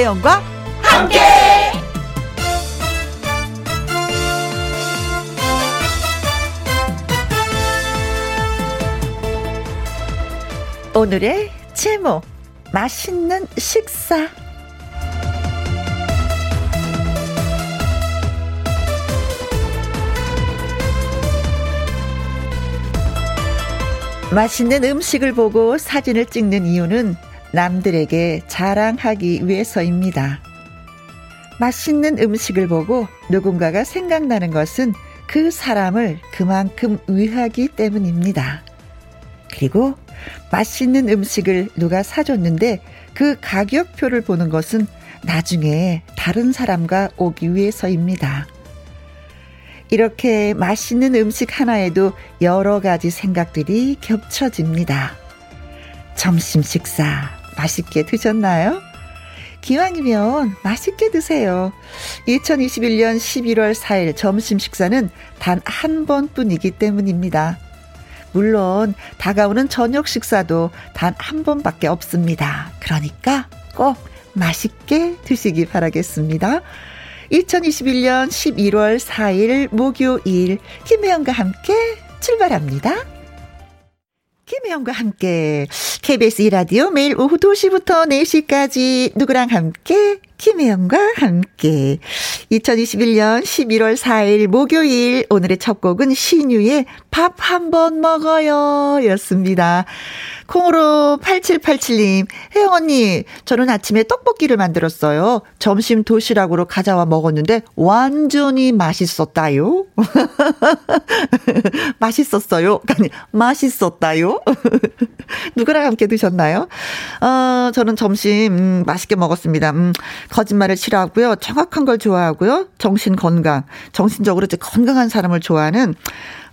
김혜영과 함께. 오늘의 제목 맛있는 식사 맛있는 음식을 보고 사진을 찍는 이유는 남들에게 자랑하기 위해서입니다. 맛있는 음식을 보고 누군가가 생각나는 것은 그 사람을 그만큼 위하기 때문입니다. 그리고 맛있는 음식을 누가 사줬는데 그 가격표를 보는 것은 나중에 다른 사람과 오기 위해서입니다. 이렇게 맛있는 음식 하나에도 여러 가지 생각들이 겹쳐집니다. 점심 식사 맛있게 드셨나요? 기왕이면 맛있게 드세요. 2021년 11월 4일 점심 식사는 단 한 번뿐이기 때문입니다. 물론 다가오는 저녁 식사도 단 한 번밖에 없습니다. 그러니까 꼭 맛있게 드시기 바라겠습니다. 2021년 11월 4일 목요일 김혜영과 함께 출발합니다. 김혜영과 함께 KBS 이라디오 매일 오후 2시부터 4시까지 누구랑 함께 김혜영과 함께 2021년 11월 4일 목요일 오늘의 첫 곡은 신유의 밥 한 번 먹어요 였습니다. 콩으로 8787님, 혜영 언니, 저는 아침에 떡볶이를 만들었어요. 점심 도시락으로 가져와 먹었는데 완전히 맛있었다요. 맛있었어요. 아니, 맛있었다요. 누구랑 함께 드셨나요? 어, 저는 점심, 음, 맛있게 먹었습니다. 음, 거짓말을 싫어하고요. 정확한 걸 좋아하고요. 정신 건강, 정신적으로 이제 건강한 사람을 좋아하는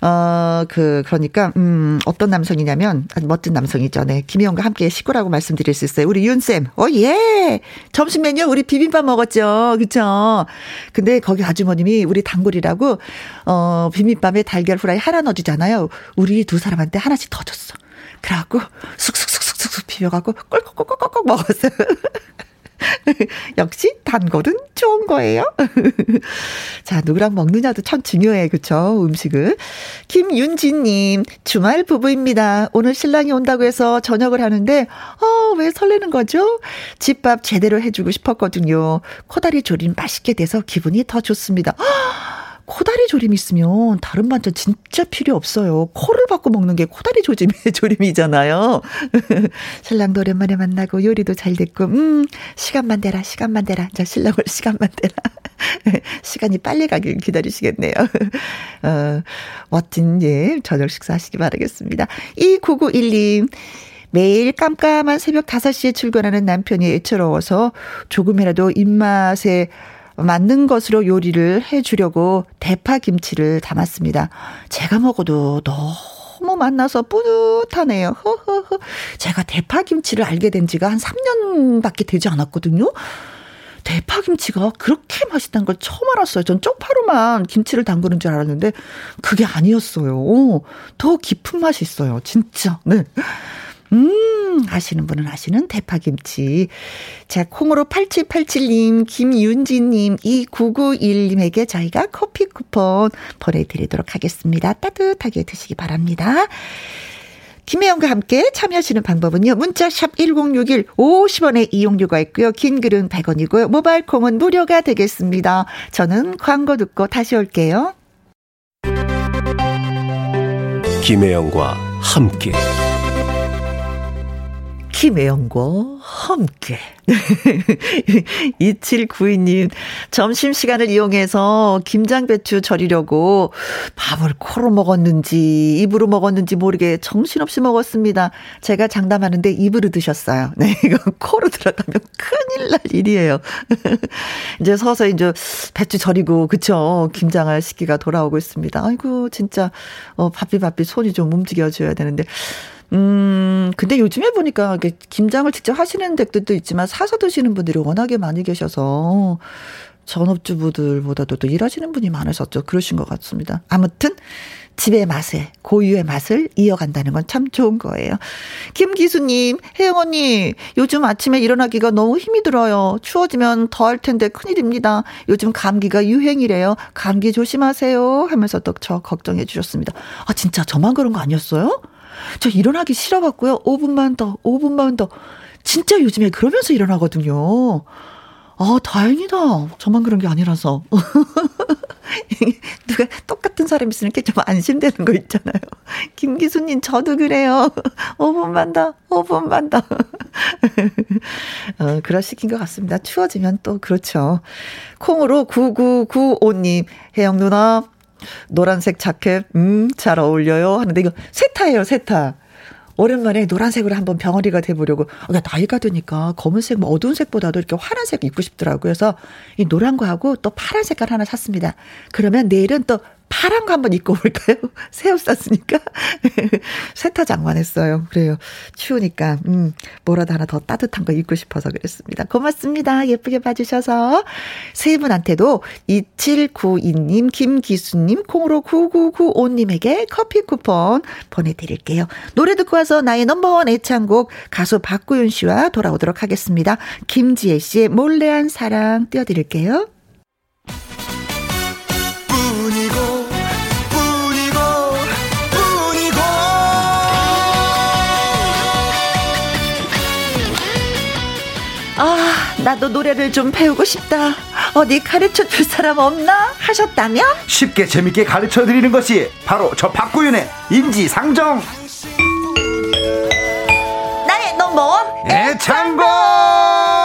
어, 그, 그러니까, 음, 어떤 남성이냐면, 아주 멋진 남성이죠. 네. 김희영과 함께 식구라고 말씀드릴 수 있어요. 우리 윤쌤. 어, 예! 점심 메뉴 우리 비빔밥 먹었죠. 그쵸? 근데 거기 아주머님이 우리 단골이라고, 어, 비빔밥에 달걀 후라이 하나 넣어주잖아요. 우리 두 사람한테 하나씩 더 줬어. 그래갖고, 쑥쑥쑥쑥쑥 비벼갖고, 꼴꺽꼴꺽꼴꺽 먹었어요. 역시 단골은 좋은 거예요. 자, 누구랑 먹느냐도 참 중요해. 그쵸? 음식을. 김윤지님, 주말 부부입니다. 오늘 신랑이 온다고 해서 저녁을 하는데, 어, 왜 설레는 거죠? 집밥 제대로 해주고 싶었거든요. 코다리 조림 맛있게 돼서 기분이 더 좋습니다. 코다리 조림 있으면 다른 반찬 진짜 필요 없어요. 코를 받고 먹는 게 코다리 조림, 조림이잖아요. 신랑도 오랜만에 만나고 요리도 잘 됐고, 음, 시간만 대라, 시간만 대라. 자, 신랑을 시간만 대라. 시간이 빨리 가길 기다리시겠네요. 어, 멋진, 예, 저녁 식사 하시기 바라겠습니다. 2991님. 매일 깜깜한 새벽 5시에 출근하는 남편이 애처로워서 조금이라도 입맛에 맞는 것으로 요리를 해주려고 대파 김치를 담았습니다. 제가 먹어도 너무 맛나서 뿌듯하네요. 허허허. 제가 대파 김치를 알게 된 지가 한 3년밖에 되지 않았거든요. 대파 김치가 그렇게 맛있다는 걸 처음 알았어요. 전 쪽파로만 김치를 담그는 줄 알았는데 그게 아니었어요. 더 깊은 맛이 있어요. 진짜. 네. 음, 아시는 분은 아시는 대파김치. 자, 콩으로 8787님, 김윤지님, 2991님에게 저희가 커피 쿠폰 보내드리도록 하겠습니다. 따뜻하게 드시기 바랍니다. 김혜영과 함께 참여하시는 방법은요. 문자샵 1061 50원의 이용료가 있고요. 긴 글은 100원이고요. 모바일 콩은 무료가 되겠습니다. 저는 광고 듣고 다시 올게요. 김혜영과 함께 김혜영과 함께. 2792님, 점심시간을 이용해서 김장배추 절이려고 밥을 코로 먹었는지, 입으로 먹었는지 모르게 정신없이 먹었습니다. 제가 장담하는데 입으로 드셨어요. 네, 이거 코로 들어가면 큰일 날 일이에요. 이제 서서 이제 배추 절이고, 그쵸. 김장할 시기가 돌아오고 있습니다. 아이고, 진짜, 어, 바삐 바삐 손이 좀 움직여줘야 되는데. 음, 근데 요즘에 보니까 김장을 직접 하시는 댁들도 있지만 사서 드시는 분들이 워낙에 많이 계셔서 전업주부들보다도 또 일하시는 분이 많으셨죠. 그러신 것 같습니다. 아무튼 집의 맛에 고유의 맛을 이어간다는 건 참 좋은 거예요. 김기수님, 혜영 언니, 요즘 아침에 일어나기가 너무 힘이 들어요. 추워지면 더할 텐데 큰일입니다. 요즘 감기가 유행이래요. 감기 조심하세요. 하면서 또 저 걱정해 주셨습니다. 아, 진짜 저만 그런 거 아니었어요? 저 일어나기 싫어갖고요. 5분만 더, 5분만 더. 진짜 요즘에 그러면서 일어나거든요. 아, 다행이다. 저만 그런 게 아니라서. 누가 똑같은 사람 있으면 이렇게 좀 안심되는 거 있잖아요. 김기수님, 저도 그래요. 5분만 더, 5분만 더. 어, 그러시긴 것 같습니다. 추워지면 또 그렇죠. 콩으로 9995님, 혜영 누나, 노란색 자켓, 음, 잘 어울려요. 하는데 이거 세타예요, 세타. 오랜만에 노란색으로 한번 병아리가 돼보려고. 그러니까 나이가 드니까 검은색, 뭐 어두운 색보다도 이렇게 화란색 입고 싶더라고요. 그래서 이 노란 거하고 또 파란 색깔 하나 샀습니다. 그러면 내일은 또 파란 거 한번 입고 볼까요? 새 옷 샀으니까. 세타 장만 했어요. 그래요. 추우니까, 음, 뭐라도 하나 더 따뜻한 거 입고 싶어서 그랬습니다. 고맙습니다. 예쁘게 봐주셔서. 세 분한테도 2792님, 김기수님, 콩으로 9995님에게 커피 쿠폰 보내드릴게요. 노래 듣고 와서 나의 넘버원 애창곡 가수 박구윤 씨와 돌아오도록 하겠습니다. 김지혜 씨의 몰래한 사랑 띄워드릴게요. 나도 노래를 좀 배우고 싶다. 어디 가르쳐 줄 사람 없나? 하셨다면? 쉽게 재밌게 가르쳐 드리는 것이 바로 저 박구윤의 인지상정. 나의 넘버원 애창곡!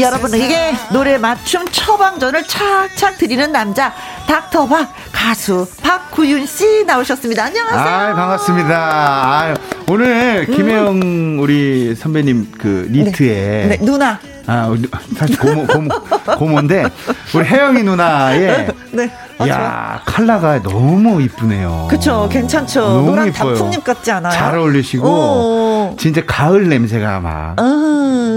여러분에게 노래 맞춤 처방전을 착착 드리는 남자 닥터 박 가수 박구윤 씨 나오셨습니다. 안녕하세요. 아, 반갑습니다. 아, 오늘 김혜영 음. 우리 선배님 그 니트에 네, 네, 누나. 아, 사실 고모 고모 고모인데 우리 혜영이 누나의 네. 야 칼라가 너무 이쁘네요. 그쵸, 괜찮죠. 너무 노란. 단풍잎 같지 않아요? 잘 어울리시고 오. 진짜 가을 냄새가 막.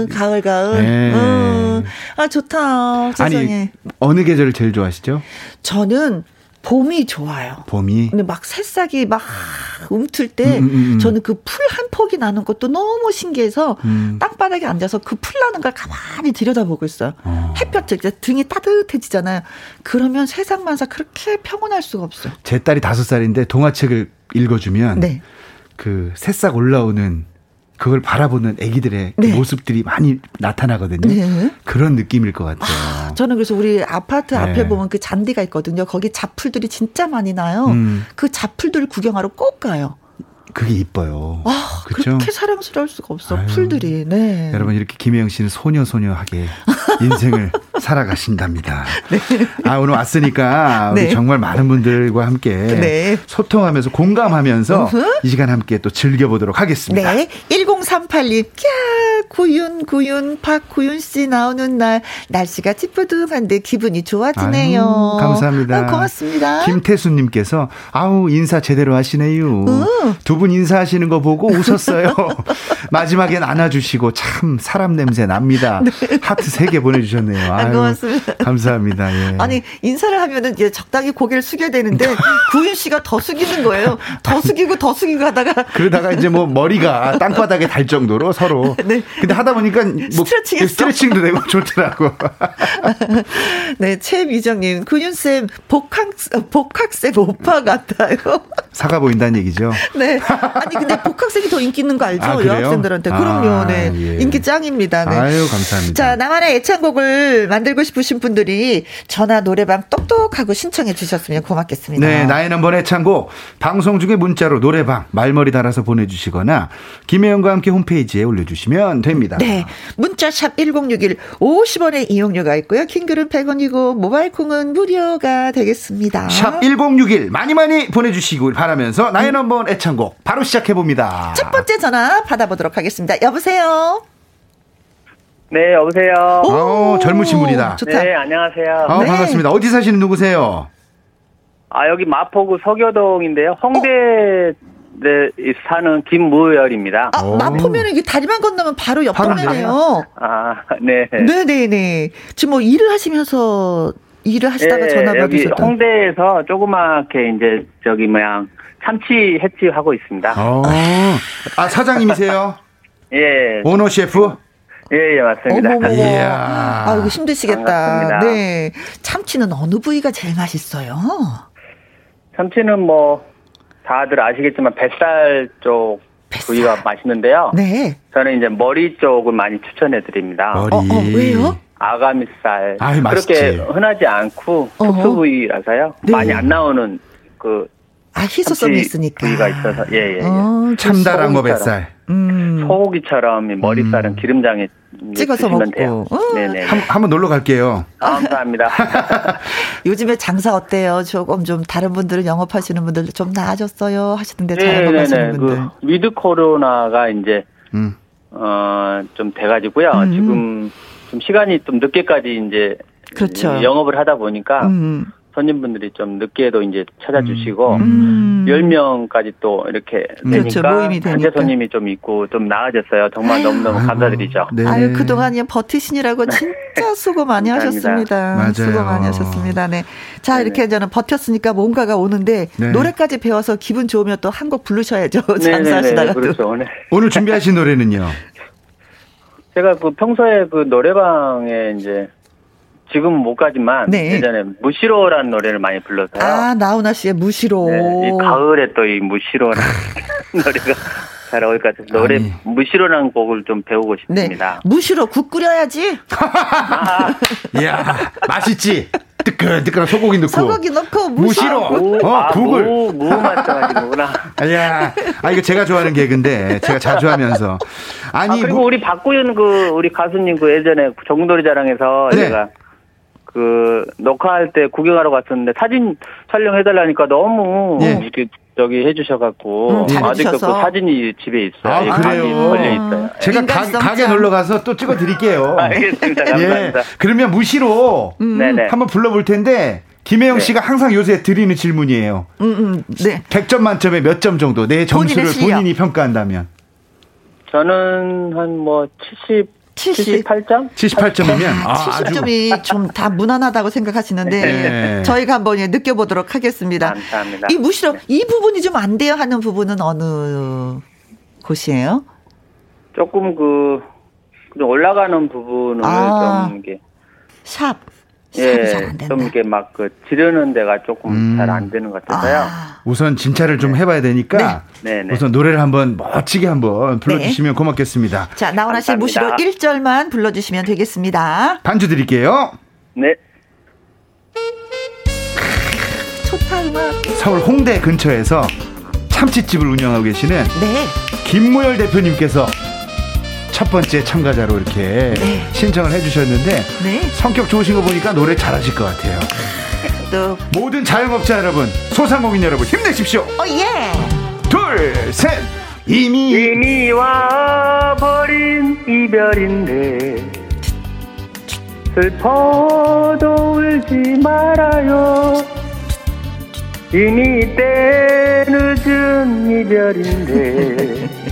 어, 가을 가을. 네. 어, 아 좋다. 세상에. 아니 어느 계절을 제일 좋아하시죠? 저는 봄이 좋아요. 봄이. 근데 막 새싹이 막 움틀 때 음, 음, 음. 저는 그 풀 한 포기 나는 것도 너무 신기해서 음. 땅바닥에 앉아서 그 풀 나는 걸 가만히 들여다보고 있어요. 어. 햇볕 등이 따뜻해지잖아요. 그러면 세상 만사 그렇게 평온할 수가 없어요. 제 딸이 다섯 살인데 동화책을 읽어주면 네. 그 새싹 올라오는 그걸 바라보는 아기들의 그 네. 모습들이 많이 나타나거든요. 네. 그런 느낌일 것 같아요. 아, 저는 그래서 우리 아파트 네. 앞에 보면 그 잔디가 있거든요. 거기 잡풀들이 진짜 많이 나요. 음. 그 잡풀들 구경하러 꼭 가요. 그게 이뻐요. 아, 그렇죠? 그렇게 사랑스러울 수가 없어. 아유, 풀들이. 네. 여러분 이렇게 김혜영 씨는 소녀 소녀하게 인생을 살아가신답니다. 네. 아 오늘 왔으니까 우리 네. 정말 많은 분들과 함께 네. 소통하면서 공감하면서 으흠. 이 시간 함께 또 즐겨보도록 하겠습니다. 네. 1038님, 캬, 구윤, 구윤, 박구윤 씨 나오는 날 날씨가 찌뿌둥한데 기분이 좋아지네요. 아유, 감사합니다. 아, 고맙습니다. 김태수님께서 아우 인사 제대로 하시네요. 두분 인사하시는 거 보고 웃었어요. 마지막엔 안아주시고 참 사람 냄새 납니다. 네. 하트 세개 보내주셨네요. 아유, 고맙습니다. 감사합니다. 예. 아니 인사를 하면은 이제 적당히 고개를 숙여야 되는데 구윤 씨가 더 숙이는 거예요. 더 숙이고 더 숙이고 하다가 그러다가 이제 뭐 머리가 땅바닥에 달 정도로 서로. 네. 근데 하다 보니까 뭐 스트레칭도 되고 좋더라고. 네, 최미정님, 구윤 쌤 복학 복학생 오빠 같아요. 사가 보인다는 얘기죠. 네. 아니 근데 복학생이 더 인기 있는 거 알죠? 아, 여학생들한테. 그럼요. 아, 네. 예. 인기 짱입니다. 네. 아유 감사합니다. 자 나만의 애창곡을 만들고 싶으신 분들이 전화 노래방 똑똑하고 신청해 주셨으면 고맙겠습니다. 네, 나의 넘버 애창곡 방송 중에 문자로 노래방 말머리 달아서 보내 주시거나 김혜영과 함께 홈페이지에 올려 주시면 됩니다. 네, 문자샵 1061 50원의 이용료가 있고요. 킹글은 100원이고 모바일 콩은 무료가 되겠습니다. 샵 1061 많이 많이 보내 주시길 바라면서 나의 넘버 애창곡 바로 시작해 봅니다. 첫 번째 전화 받아보도록 하겠습니다. 여보세요. 네, 여보세요. 오, 오 젊으신 분이다. 좋다. 네, 안녕하세요. 아, 네. 반갑습니다. 어디 사시는 누구세요? 아, 여기 마포구 서교동인데요. 홍대 네, 사는 김무열입니다. 아, 마포면 이게 다리만 건너면 바로 옆 동네네요. 아, 네. 네 네 네. 지금 뭐 일을 하시면서 일을 하시다가 네, 전화 받으셨던. 여기 홍대에서 조그맣게 이제 저기 뭐야 참치 해치 하고 있습니다. 어. 아 사장님이세요? 예. 오너 셰프? 예, 예, 맞습니다. 어머머. 이야. 아이고, 힘드시겠다. 반갑습니다. 네. 참치는 어느 부위가 제일 맛있어요? 참치는 뭐, 다들 아시겠지만, 뱃살 쪽 뱃살. 부위가 맛있는데요. 네. 저는 이제 머리 쪽을 많이 추천해 드립니다. 머리. 어, 어, 왜요? 아가미살. 아이, 그렇게 흔하지 않고, 특수 부위라서요. 네. 많이 안 나오는 그, 아, 희소성이 있으니까. 부위가 있어서, 예, 예. 예. 어, 참다랑 거 뱃살. 음. 소고기처럼 머리살은 음. 기름장에 찍어서 먹고. 돼요. 어. 네네. 한, 한번 놀러 갈게요. 아, 감사합니다. 요즘에 장사 어때요? 조금 좀 다른 분들은 영업하시는 분들 좀 나아졌어요 하시던데 자영업하시는 분들. 그 with 코로나가 이제 음. 어좀 돼가지고요. 음. 지금 좀 시간이 좀 늦게까지 이제 그렇죠. 영업을 하다 보니까. 음. 손님분들이 좀 늦게도 이제 찾아주시고 음. 10명까지 음. 또 이렇게 그렇죠. 되니까 모임이 되니까. 현재 손님이 좀 있고 좀 나아졌어요. 정말 아유. 너무너무 감사드리죠. 네. 아유 그동안 버티시느라고 진짜 수고 많이 하셨습니다. 맞아요. 수고 많이 하셨습니다. 네. 자 네네. 이렇게 저는 버텼으니까 뭔가가 오는데 네. 노래까지 배워서 기분 좋으면 또 한 곡 부르셔야죠. 장사하시다가 그렇죠. 오늘. 오늘 준비하신 노래는요? 제가 그 평소에 그 노래방에 이제 지금 못 가지만 네. 예전에 무시로라는 노래를 많이 불러서요. 아 나훈아 씨의 무시로. 네, 이 가을에 또 이 무시로라는 노래가 잘 어울릴 것 같아서 노래 아니. 무시로라는 곡을 좀 배우고 싶습니다. 네. 무시로 국 끓여야지. 아. 이야 맛있지. 뜨끈뜨끈한 소고기 넣고 소고기 넣고 무시로 어 아, 국을 무, 무 맞춰가지고구나. 아야 아 이거 제가 좋아하는 개그인데 제가 자주 하면서 아니 아, 그리고 무, 우리 박구윤 그 우리 가수님 그 예전에 정돌이 자랑에서 네. 제가 그 녹화할 때 구경하러 갔었는데 사진 촬영해달라니까 너무 예. 이렇게 저기 해주셔갖고 음, 아직도 그 사진이 집에 있어요. 아, 그래요. 걸려 있어요. 제가 가, 가게 놀러 가서 또 찍어드릴게요. 알겠습니다. 감사합니다. 예. 그러면 무시로 음. 한번 불러볼 텐데 김혜영 네. 씨가 항상 요새 드리는 질문이에요. 음, 음, 네. 100점 만점에 몇 점 정도 내 점수를 본인이 평가한다면? 저는 한 뭐 70. 70. 78점? 78점이면 아, 70점이 좀다 무난하다고 생각하시는데 네. 저희가 한번 느껴보도록 하겠습니다. 감사합니다. 이 무시로 이 부분이 좀 안 돼요 하는 부분은 어느 곳이에요? 조금 그 올라가는 부분을 아, 좀 이게 샵. 예, 좀 이렇게 막 그 지르는 데가 조금 음. 잘안 되는 것 같아서요. 아. 우선 진찰을 좀 네. 해봐야 되니까 네. 네. 우선 노래를 한번 멋지게 한번 불러주시면 네. 고맙겠습니다. 자, 나훈아 씨 무시로 1절만 불러주시면 되겠습니다. 반주 드릴게요. 네. 좋다 음악. 서울 홍대 근처에서 참치집을 운영하고 계시는 네. 김무열 대표님께서 첫 번째 참가자로 이렇게 네. 신청을 해주셨는데 네. 성격 좋으신 거 보니까 노래 잘하실 것 같아요. 또 모든 자영업자 여러분, 소상공인 여러분 힘내십시오. 어 예. 둘, 셋. 이미 이미 와 버린 이별인데 슬퍼도 울지 말아요. 이미 때 늦은 이별인데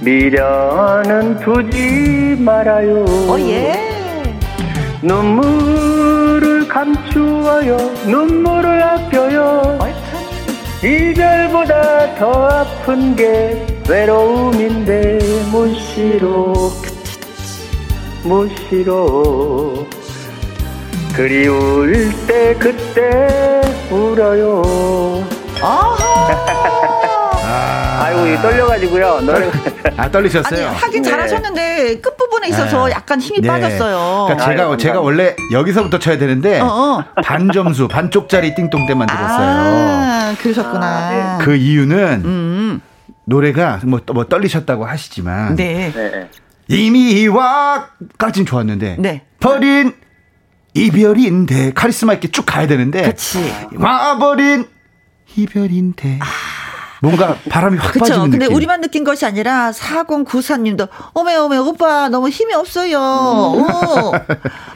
미련은 두지 말아요. 어, 예. 눈물을 감추어요. 눈물을 아껴요. 이별보다 더 아픈 게 외로움인데 무시로 무시로 그리울 때 그때 울어요. 아하. 아. 이고 떨려가지고요. 노래 아 떨리셨어요? 아니, 하긴 네. 잘하셨는데 끝 부분에 있어서 네. 약간 힘이 네. 빠졌어요. 그러니까 제가 아유, 제가 원래 여기서부터 쳐야 되는데 어, 어. 반 점수 반 쪽짜리 띵동 때 만 들었어요. 아, 그러셨구나. 아, 네. 그 이유는 음. 노래가 뭐, 뭐 떨리셨다고 하시지만 네. 네. 이미 와까진 좋았는데 네. 버린 이별인데 카리스마 있게 쭉 가야 되는데 그치. 와버린 이별인데. 아. 뭔가 바람이 확 그쵸? 빠지는 근데 느낌. 우리만 느낀 것이 아니라 4094님도 어메 어메 오빠 너무 힘이 없어요. 어.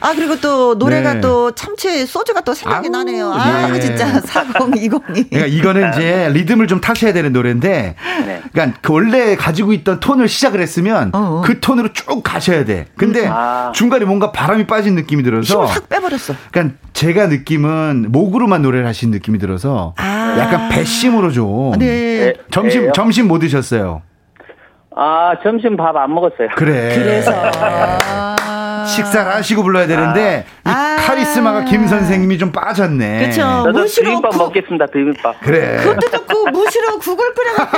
아 그리고 또 노래가 네. 또 참치 소주가 또 생각이 아우, 나네요. 아 네. 진짜 4020이. 그러니까 이거는 이제 리듬을 좀 타셔야 되는 노래인데 네. 그러니까 그 원래 가지고 있던 톤을 시작을 했으면 어어. 그 톤으로 쭉 가셔야 돼. 근데 음. 아. 중간에 뭔가 바람이 빠진 느낌이 들어서 힘을 확 빼버렸어. 그러니까 제가 느낌은 목으로만 노래를 하신 느낌이 들어서 아. 약간 배심으로 좀. 네. 점심 네. 점심 뭐 드셨어요? 아 점심 밥 안 먹었어요. 그래. 그래서. 식사를 하시고 불러야 되는데 아. 이 카리스마가 김 선생님이 좀 빠졌네. 그렇죠. 무시로 비빔밥 국. 먹겠습니다. 비빔밥. 그래. 그것도 좋고 무시로 국을 끓여 먹고.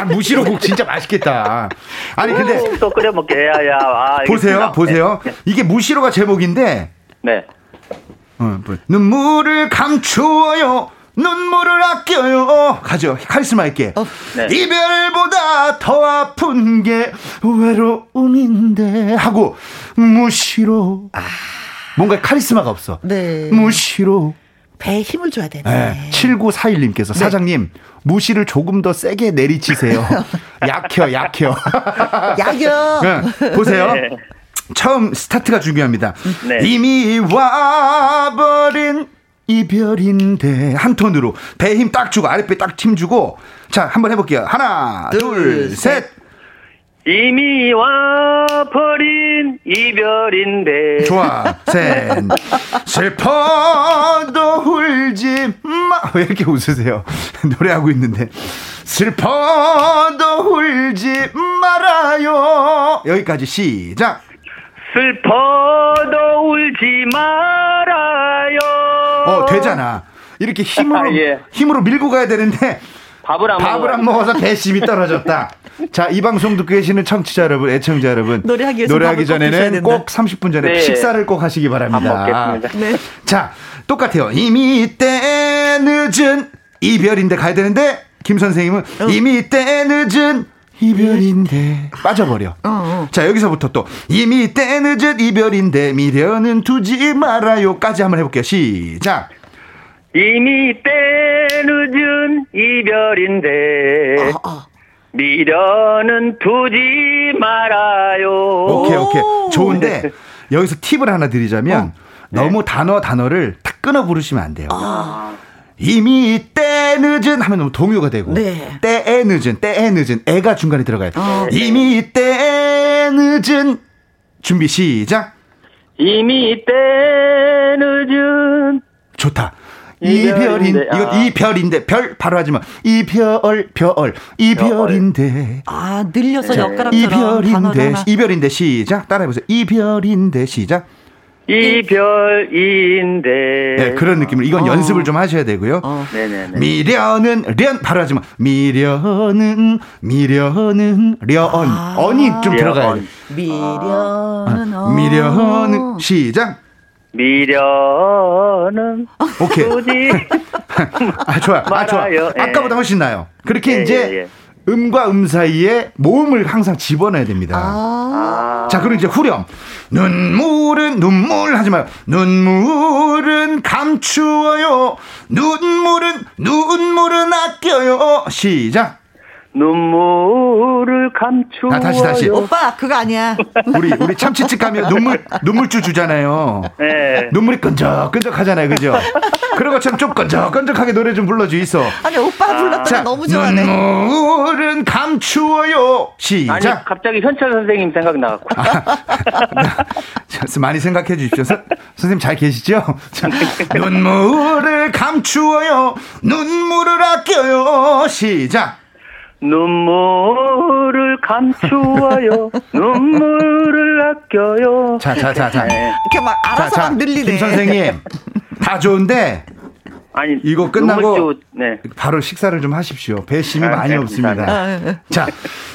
아, 무시로 국 진짜 맛있겠다. 아니 근데 또 끓여 먹게 야야. 아, 보세요, 보세요. 네. 이게 무시로가 제목인데. 네. 어, 뭐, 눈물을 감추어요. 눈물을 아껴요. 가죠. 카리스마 있게. 어. 네. 이별보다 더 아픈 게 외로움인데 하고 무시로. 아. 뭔가 카리스마가 없어. 네. 무시로. 배에 힘을 줘야 되네. 네. 7941님께서 네. 사장님 무시를 조금 더 세게 내리치세요. 약혀 약혀. 약혀. 네. 보세요. 네. 처음 스타트가 중요합니다. 네. 이미 와버린 이별인데. 한 톤으로. 배 힘 딱 주고 아랫배 딱 힘 주고. 자 한번 해볼게요. 하나 둘 셋. 이미 와버린 이별인데. 좋아. 셋. 슬퍼도 울지 마왜 이렇게 웃으세요? 노래하고 있는데. 슬퍼도 울지 말아요. 여기까지 시작. 슬퍼도 울지 말아요. 어, 되잖아. 이렇게 힘으로, 아, 예. 힘으로 밀고 가야 되는데. 밥을 안, 밥을 안 먹어서 배심이 떨어졌다. 자, 이 방송 듣고 계시는 청취자 여러분, 애청자 여러분. 노래하기, 노래하기 전에는 꼭 30분 전에 네. 식사를 꼭 하시기 바랍니다. 네. 자, 똑같아요. 이미 때 늦은 이별인데 가야 되는데, 김 선생님은 어. 이미 때 늦은 이별인데 빠져버려. 어, 어. 자 여기서부터 또 이미 때 늦은 이별인데 미련은 두지 말아요까지 한번 해볼게요. 시작. 이미 때 늦은 이별인데 어, 어. 미련은 두지 말아요. 오케이 오케이 좋은데 여기서 팁을 하나 드리자면 어. 너무 네. 단어 단어를 탁 끊어 부르시면 안 돼요. 아. 이미 때 늦은 하면 너무 동요가 되고 네. 때에 늦은 때에 늦은 애가 중간에 들어가요. 어, 네. 이미 때 늦은 준비 시작. 이미 때 늦은 좋다. 이별인 아. 이거 이별인데 별 바로 하지 마. 이별 별 이별인데. 아 늘려서 네. 엿가락처럼 이별인데 이별인데 시작 따라해 보세요. 이별인데 시작. 이별인데. 네, 그런 느낌으로 이건 어. 연습을 좀 하셔야 되고요. 어. 네네네. 미련은 련 바로 하지 마. 미련은 미련은 련 아. 언이 좀 들어가야 돼. 미련은 아. 미련은 시작. 미련은 오케이. 아 좋아. 아 좋아. 예. 아까보다 훨씬 나요. 그렇게 예, 이제 예, 예. 음과 음 사이에 모음을 항상 집어넣어야 됩니다. 아. 자, 그럼 이제 후렴. 눈물은 눈물 하지 마요. 눈물은 감추어요. 눈물은 눈물은 아껴요. 시작. 눈물을 감추어. 아, 다시 다시. 오빠 그거 아니야. 우리 우리 참치집 가면 눈물 눈물주 주잖아요. 네. 눈물이 끈적끈적 하잖아요, 그죠? 그런 것처럼 좀 끈적끈적하게 노래 좀 불러주 있어. 아니 오빠 불렀더니 너무 좋아하네. 눈물은 감추어요. 시작. 아니 갑자기 현철 선생님 생각 나갖고. 아, 많이 생각해 주십시오. 서, 선생님 잘 계시죠? 자, 눈물을 감추어요. 눈물을 아껴요. 시작. 눈물을 감추어요. 눈물을 아껴요. 자, 자, 자, 자. 네. 이렇게 막 알아서 자, 자, 막 늘리네. 김 선생님. 다 좋은데. 아니, 이거 끝나고 네. 바로 식사를 좀 하십시오. 배심이 아, 많이 네, 없습니다. 아, 네. 자,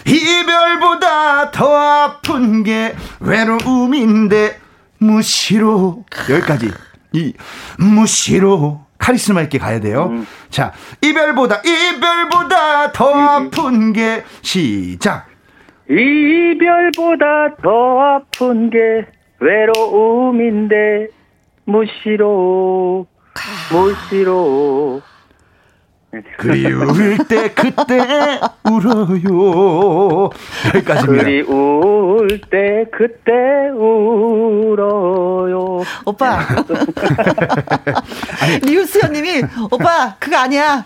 이별보다 더 아픈 게 외로움인데 무시로 여기까지 이 무시로 카리스마 있게 가야 돼요. 음. 자, 이별보다 이별보다 더 아픈 게 시작. 이별보다 더 아픈 게 외로움인데 무시로 무시로 그리울 때 그때 울어요. 여기까지입니다. 그리울 때 그때 울어요. 오빠. 리우스연님이 오빠 그거 아니야.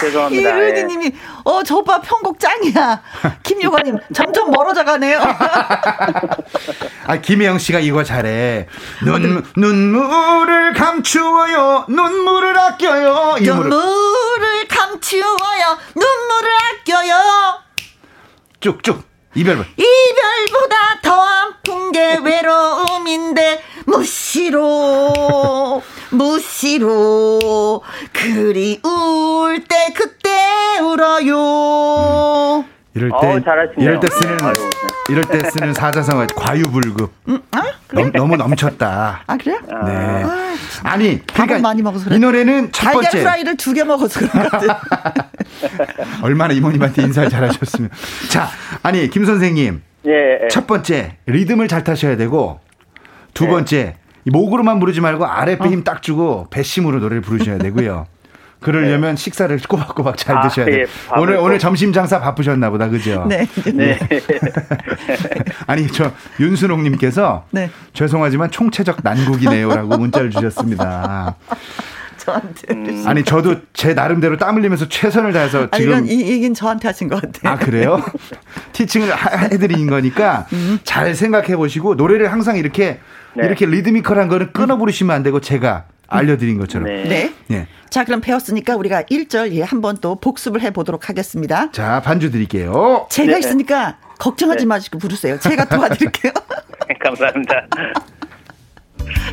죄송합니다. 이르디님이 예. 어저 오빠 편곡 짱이야. 김요관님 점점 멀어져 가네요. 아 김혜영 씨가 이거 잘해. 눈 눈물을 감추어요. 눈물을 아껴요. 눈물을 감추어요. 눈물을 아껴요. 쭉쭉. 이별. 이별보다 더 아픈 게 외로움인데 무시로 무시로 그리울 때 그때 울어요. 이럴 때 어, 이럴 때 쓰는 아유. 이럴 때 쓰는 사자성어 과유불급. 음, 아? 그래? 넘, 너무 넘쳤다. 아 그래? 네. 아, 니 그러니까 많이 먹어서 그래. 이 노래는 첫 번째. 달걀 프라이를 두 개 먹어서 그런 것 얼마나 이모님한테 인사를 잘하셨으면. 자, 아니 김 선생님. 예, 예. 첫 번째 리듬을 잘 타셔야 되고 두 예. 번째 목으로만 부르지 말고 아랫배 어. 힘딱 주고 배심으로 노래를 부르셔야 되고요. 그러려면 네. 식사를 꼬박꼬박 잘 아, 드셔야 돼요. 예, 오늘 오늘 점심 장사 바쁘셨나 보다. 그죠? 네. 네. 아니, 저 윤순옥 님께서 네. 죄송하지만 총체적 난국이네요라고 문자를 주셨습니다. 저한테. 음. 아니 저도 제 나름대로 땀 흘리면서 최선을 다해서 지금 아니, 이 얘기는 저한테 하신 것 같아요. 아 그래요? 티칭을 해드린 거니까 음. 잘 생각해 보시고 노래를 항상 이렇게 네. 이렇게 리드미컬한 거는 끊어 부르시면 안 되고 제가 알려드린 것처럼. 네. 네. 네. 자, 그럼 배웠으니까 우리가 1절 예, 한번 또 복습을 해보도록 하겠습니다. 자, 반주 드릴게요. 제가 네. 있으니까 걱정하지 네. 마시고 부르세요. 제가 도와드릴게요. 감사합니다.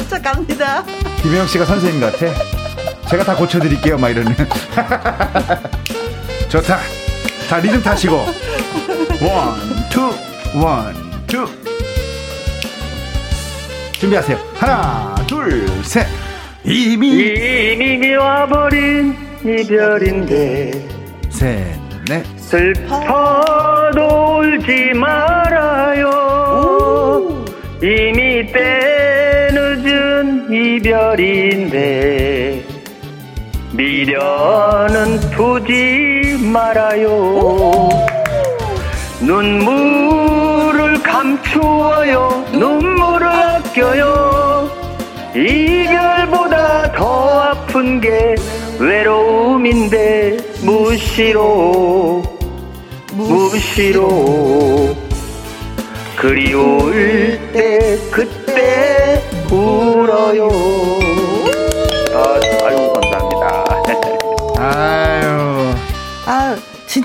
자, 갑니다. 김혜영 씨가 선생님 같아. 제가 다 고쳐드릴게요. 막 이러는. 좋다. 자, 리듬 타시고. one, two, one, two. 준비하세요. 하나, 둘, 셋. 이미 이미 와버린 이별인데 셋넷. 슬퍼도 울지 말아요. 이미 때 늦은 이별인데 미련은 두지 말아요. 눈물을 감추어요. 눈물을 아껴요 이별보다 더 아픈 게 외로움인데 무시로 무시로. 그리울 때 그때 울어요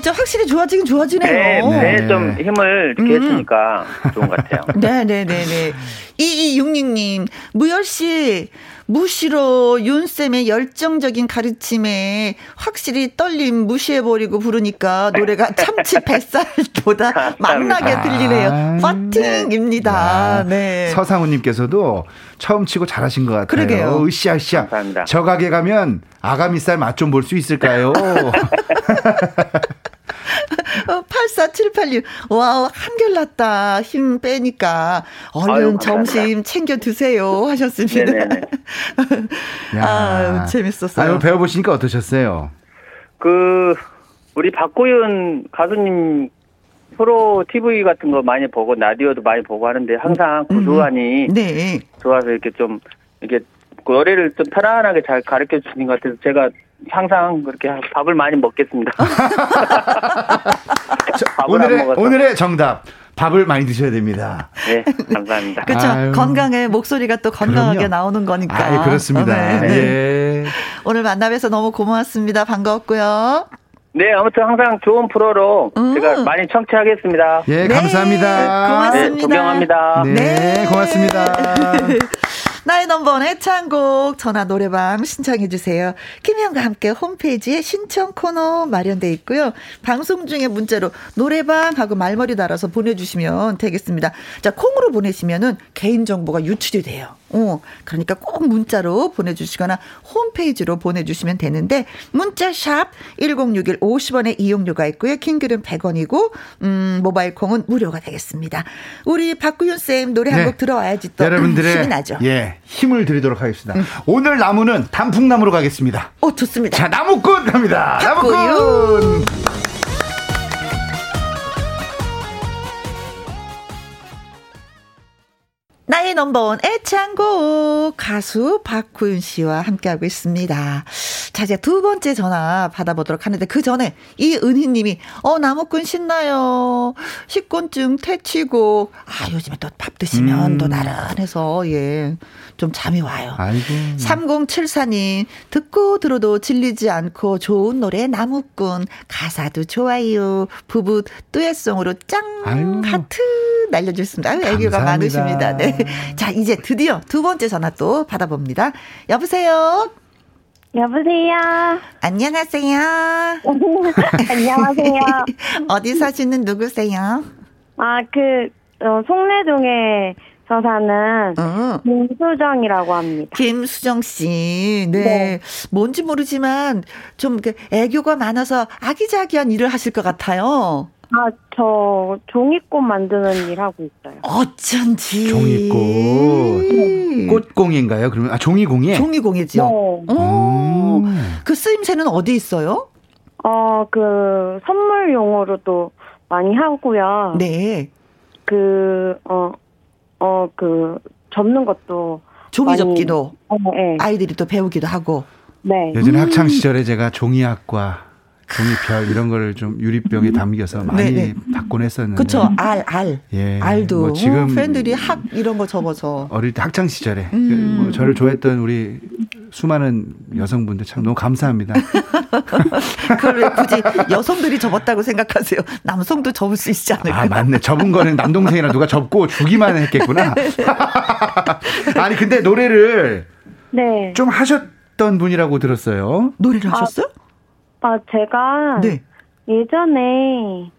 진짜 확실히 좋아지긴 좋아지네요. 네, 네, 좀 힘을 이렇게 음. 했으니까 좋은 것 같아요. 네, 네, 네, 네. 2266님, 무열씨, 무시로 윤쌤의 열정적인 가르침에 확실히 떨림 무시해버리고 부르니까 노래가 참치 뱃살보다 맛나게 들리네요. 아, 파팅입니다. 네. 네. 서상우님께서도 처음 치고 잘하신 것 같아요. 그러게요. 으쌰으쌰. 감사합니다. 저 가게 가면 아가미살 맛 좀 볼 수 있을까요? 84786. 와우, 한결 낫다. 힘 빼니까. 얼른 아유, 점심 챙겨 드세요. 하셨습니다. 아, 재밌었어요. 아유, 배워보시니까 어떠셨어요? 그, 우리 박구윤 가수님 프로 TV 같은 거 많이 보고, 라디오도 많이 보고 하는데, 항상 음, 구두환이 음, 네. 좋아서 이렇게 좀, 이렇게 노래를 좀 편안하게 잘 가르쳐 주신 것 같아서 제가 항상 그렇게 밥을 많이 먹겠습니다. 오늘의 오늘의 정답. 밥을 많이 드셔야 됩니다. 네, 감사합니다. 그렇죠. 건강에 목소리가 또 건강하게 그럼요. 나오는 거니까. 아, 그렇습니다. 네. 네. 예. 오늘 만나뵈서 너무 고맙습니다. 반가웠고요. 네, 아무튼 항상 좋은 프로로 음. 제가 많이 청취하겠습니다. 예, 감사합니다. 네, 고맙습니다. 네, 존경합니다. 네, 네. 고맙습니다. 나의 넘버원 애창곡 전화 노래방 신청해 주세요. 김희영과 함께 홈페이지에 신청 코너 마련돼 있고요. 방송 중에 문자로 노래방 하고 말머리 달아서 보내주시면 되겠습니다. 자 콩으로 보내시면은 개인 정보가 유출이 돼요. 어, 그러니까 꼭 문자로 보내주시거나 홈페이지로 보내주시면 되는데 문자 샵 1061 50원의 이용료가 있고요. 킹글은 100원이고 음, 모바일 콩은 무료가 되겠습니다. 우리 박구윤 쌤 노래 한곡 네. 들어와야지 또 여러분들의 힘이 나죠. 예, 힘 힘을 드리도록 하겠습니다. 음. 오늘 나무는 단풍나무로 가겠습니다. 오, 좋습니다. 자, 나무꾼 갑니다. 나무꾼! 나의 넘버원 애창곡 가수 박구윤 씨와 함께하고 있습니다. 자, 이제 두 번째 전화 받아보도록 하는데 그 전에 이은희 님이 어, 나무꾼 신나요. 식곤증 퇴치곡. 아, 요즘에 또 밥 드시면 음. 또 나른해서 예. 좀 잠이 와요. 아이고. 3074님 듣고 들어도 질리지 않고 좋은 노래 나무꾼 가사도 좋아요. 부부 듀엣송으로 짱 아유. 하트 날려 주셨습니다. 아유, 애교가 많으십니다. 네. 자, 이제 드디어 두 번째 전화 또 받아봅니다. 여보세요? 여보세요? 안녕하세요? 안녕하세요? 어디 사시는 누구세요? 아, 그, 어, 송내동에 저 사는 어. 김수정이라고 합니다. 김수정 씨, 네. 네. 뭔지 모르지만 좀 애교가 많아서 아기자기한 일을 하실 것 같아요. 아, 저 종이꽃 만드는 일 하고 있어요. 어쩐지. 종이꽃. 네. 꽃공인가요? 그러면 아 종이공예? 종이공예죠. 네. 오, 음. 그 쓰임새는 어디 있어요? 어, 그 선물용으로도 많이 하고요. 네. 그 어, 어, 그 접는 것도 종이 많이, 접기도 어, 네. 아이들이 또 배우기도 하고. 네. 예전 음. 학창 시절에 제가 종이학과 종이별 이런 거를 좀 유리병에 담겨서 많이 네네. 받곤 했었는데. 그렇죠. 알, 알. 예. 알도. 뭐 지금 팬들이 학 이런 거 접어서. 어릴 때 학창 시절에 음. 뭐 저를 좋아했던 우리 수많은 여성분들 참 너무 감사합니다. 그걸 왜 굳이 여성들이 접었다고 생각하세요? 남성도 접을 수 있지 않을까? 아, 맞네. 접은 거는 남동생이랑 누가 접고 주기만 했겠구나. 아니, 근데 노래를 네. 좀 하셨던 분이라고 들었어요. 노래를 하셨어요? 아, 아, 제가 네. 예전에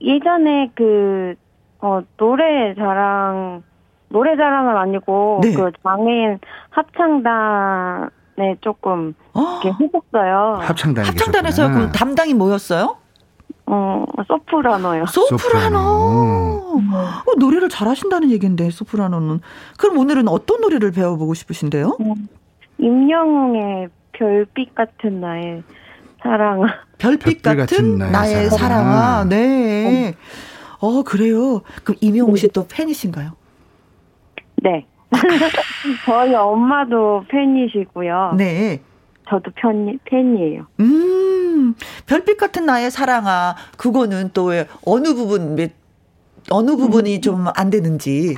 예전에 그 어, 노래 자랑 노래 자랑은 아니고 네. 그 장애인 합창단에 조금 어? 이렇게 했었어요. 합창단에 합창단에서 그럼 담당이 뭐였어요? 어, 소프라노요. 소프라노. 소프라노. 어, 노래를 잘하신다는 얘기인데 소프라노는. 그럼 오늘은 어떤 노래를 배워보고 싶으신데요? 음, 임영웅의 별빛 같은 나의 사랑아. 별빛, 같은, 같은, 나의, 나의 사랑아. 네. 어, 그래요. 그럼 이명웅 씨또 팬이신가요? 네. 저희 엄마도 팬이시고요. 네. 저도 팬, 팬이에요. 음, 별빛 같은 나의 사랑아. 그거는 또 왜, 어느 부분, 어느 부분이 음. 좀안 되는지.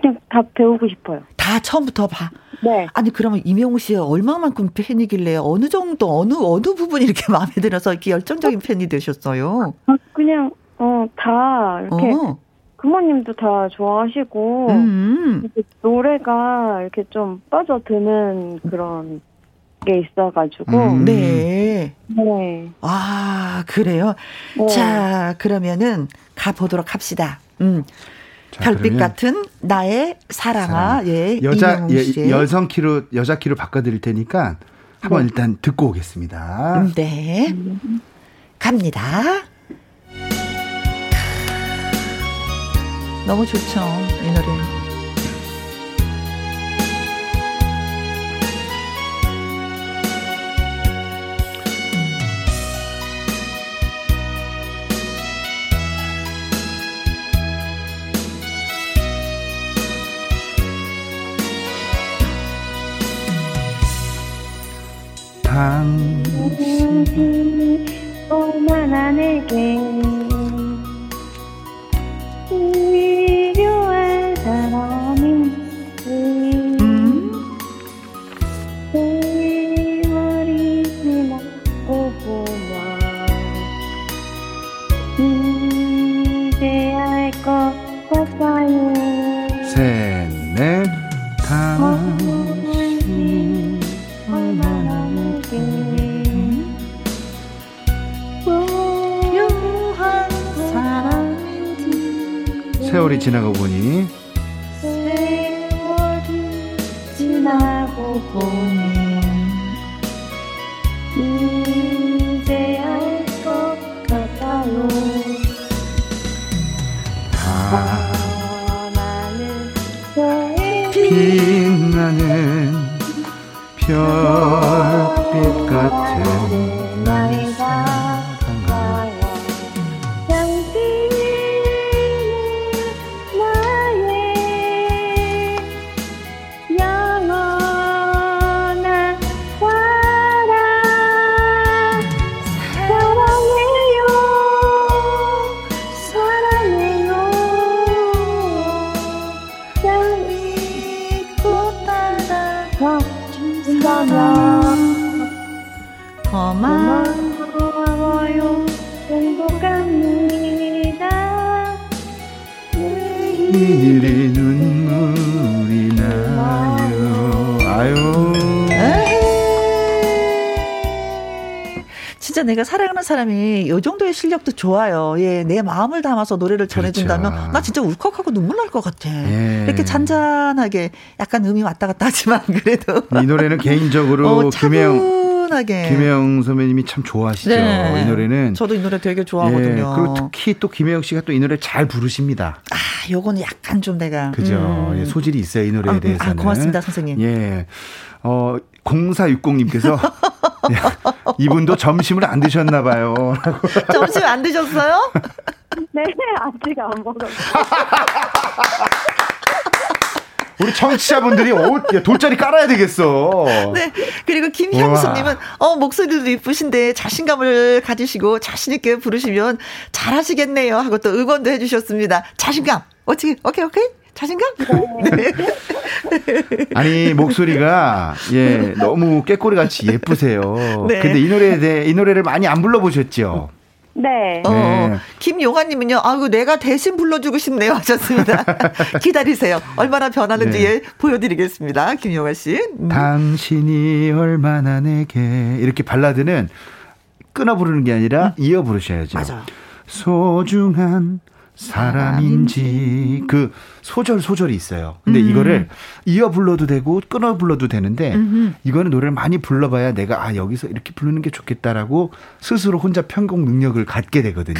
그냥 다 배우고 싶어요. 다 처음부터 봐. 네. 아니 그러면 이명우 씨가 얼마만큼 팬이길래 어느 정도 어느 어느 부분이 이렇게 마음에 들어서 이렇게 열정적인 팬이 되셨어요? 아, 그냥 어다 이렇게 어. 부모님도 다 좋아하시고 음. 노래가 이렇게 좀 빠져드는 그런 게 있어가지고 음. 네. 네. 아 그래요. 네. 자 그러면은 가 보도록 합시다. 음. 자, 별빛 같은 나의 사랑아. 사랑. 예. 여자 예, 여성 키로 여자 키로 바꿔 드릴 테니까 한번 네. 일단 듣고 오겠습니다. 음, 네. 갑니다. 너무 좋죠. 이 노래. 당신이 얼마나 내게 사람이 이 정도의 실력도 좋아요. 예, 내 마음을 담아서 노래를 전해준다면 그렇죠. 나 진짜 울컥하고 눈물 날 것 같아. 예. 이렇게 잔잔하게 약간 음이 왔다 갔다 하지만 그래도 이 노래는 개인적으로 어, 김혜영 차분하게. 김혜영 선배님이 참 좋아하시죠. 네. 이 노래는. 저도 이 노래 되게 좋아하거든요. 예, 그리고 특히 또 김혜영 씨가 또 이 노래 잘 부르십니다. 아, 요거는 약간 좀 내가. 그죠. 음. 예, 소질이 있어요. 이 노래에 아, 대해서는. 아, 고맙습니다, 선생님. 예. 어, 0460님께서 이분도 점심을 안 드셨나 봐요. 점심 안 드셨어요? 네, 아직 안 먹었어요. 우리 청취자분들이 어, 돗자리 깔아야 되겠어. 네. 그리고 김형수님은 어 목소리도 이쁘신데 자신감을 가지시고 자신 있게 부르시면 잘하시겠네요 하고 또 응원도 해주셨습니다. 자신감. 어떻게 오케이 오케이. 자신감? 네. 아니 목소리가 예 너무 깨꼬리 같이 예쁘세요. 네. 근데 이 노래에 대해 이 노래를 많이 안 불러보셨죠? 네. 어, 네. 김용아님은요, 아이고, 내가 대신 불러주고 싶네요. 하셨습니다. 기다리세요. 얼마나 변하는지 네. 보여드리겠습니다. 김용아 씨. 음. 당신이 얼마나 내게. 이렇게 발라드는 끊어 부르는 게 아니라 음. 이어 부르셔야죠. 맞아. 소중한 사람인지 그 소절 소절이 있어요. 근데 음. 이거를 이어 불러도 되고 끊어 불러도 되는데 음흠. 이거는 노래를 많이 불러봐야 내가 아 여기서 이렇게 부르는 게 좋겠다라고 스스로 혼자 편곡 능력을 갖게 되거든요.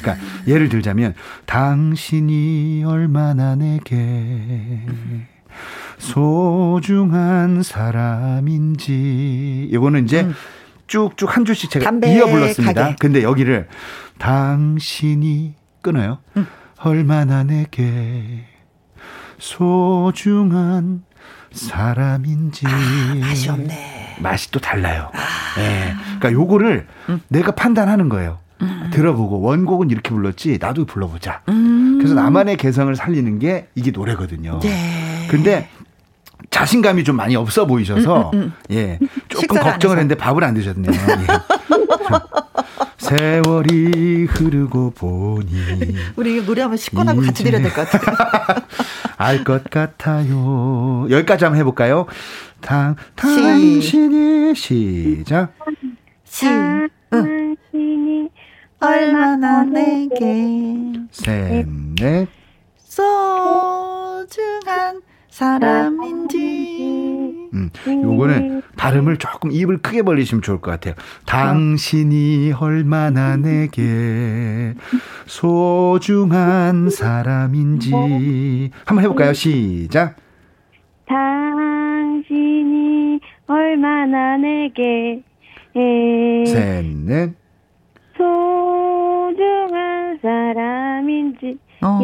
그러니까 예를 들자면 당신이 얼마나 내게 소중한 사람인지 이거는 이제 음. 쭉쭉 한 줄씩 제가 이어 불렀습니다. 근데 여기를 당신이 끊어요. 음. 얼마나 내게 소중한 사람인지. 아, 맛이 없네. 맛이 또 달라요. 아. 네. 그러니까 요거를 음. 내가 판단하는 거예요. 음. 들어보고 원곡은 이렇게 불렀지 나도 불러보자. 음. 그래서 나만의 개성을 살리는 게 이게 노래거든요. 네. 근데 자신감이 좀 많이 없어 보이셔서 음, 음, 음. 예 조금 걱정을 했는데 밥을 안 드셨네요. 예. 세월이 흐르고 보니 우리 노래 한번 식권하고 같이 드려야 될 것 같아요. 알 것 같아요. 여기까지 한번 해볼까요? 당, 당신이 시작. 시, 당신이 얼마나 내게 셋, 넷 소중한 사람인지. 음, 요거는 발음을 조금 입을 크게 벌리시면 좋을 것 같아요. 당신이 얼마나 내게 소중한 사람인지. 한번 해볼까요? 시작. 당신이 얼마나 내게 셋, 넷. 소중한 사람인지. 어.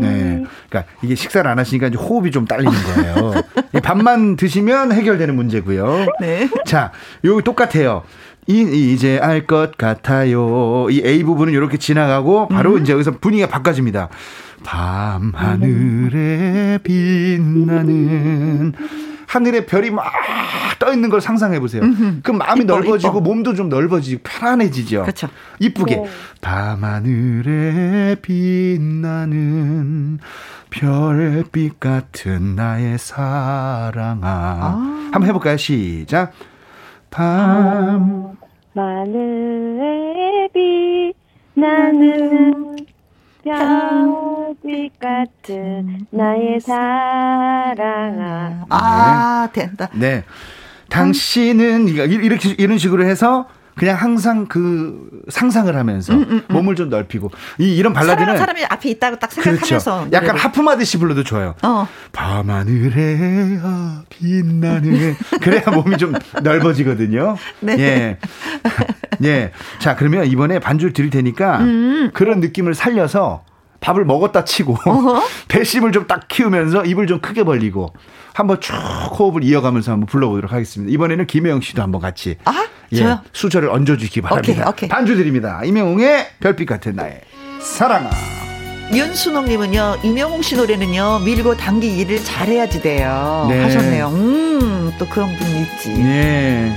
네. 그러니까 이게 식사를 안 하시니까 이제 호흡이 좀 딸리는 거예요. 밥만 드시면 해결되는 문제고요. 네. 자, 여기 똑같아요. 이, 이제 알 것 같아요. 이 A 부분은 이렇게 지나가고 바로 음. 이제 여기서 분위기가 바꿔집니다. 밤 하늘에 빛나는 하늘에 별이 막 떠 있는 걸 상상해 보세요. 그럼 마음이 이뻐, 넓어지고 이뻐. 몸도 좀 넓어지고 편안해지죠. 그렇죠. 이쁘게 네. 밤하늘에 빛나는 별빛 같은 나의 사랑아. 아. 한번 해볼까요? 시작. 밤 하늘에 빛나는 별 빛 같은 나의 사랑아. 아, 된다. 네. 당신은 이렇게 이런 식으로 해서 그냥 항상 그 상상을 하면서 음, 음, 음. 몸을 좀 넓히고 이 이런 발라드는 사람이 앞에 있다고 딱 생각하면서 그렇죠. 약간 하품하듯이 불러도 좋아요. 어. 밤하늘에 빛나는 그래야 몸이 좀 넓어지거든요. 네. 예. 예. 자, 그러면 이번에 반주를 드릴 테니까 음. 그런 느낌을 살려서 밥을 먹었다 치고 배심을 좀 딱 키우면서 입을 좀 크게 벌리고 한번 쭉 호흡을 이어가면서 한번 불러보도록 하겠습니다. 이번에는 김혜영 씨도 한번 같이 아, 예, 저요? 수저를 얹어주시기 바랍니다. 오케이, 오케이. 반주 드립니다. 임영웅의 별빛 같은 나의 사랑아. 윤순옥님은요, 임영웅 씨 노래는요, 밀고 당기 일을 잘해야지 돼요. 네. 하셨네요. 음, 또 그런 분이 있지. 네.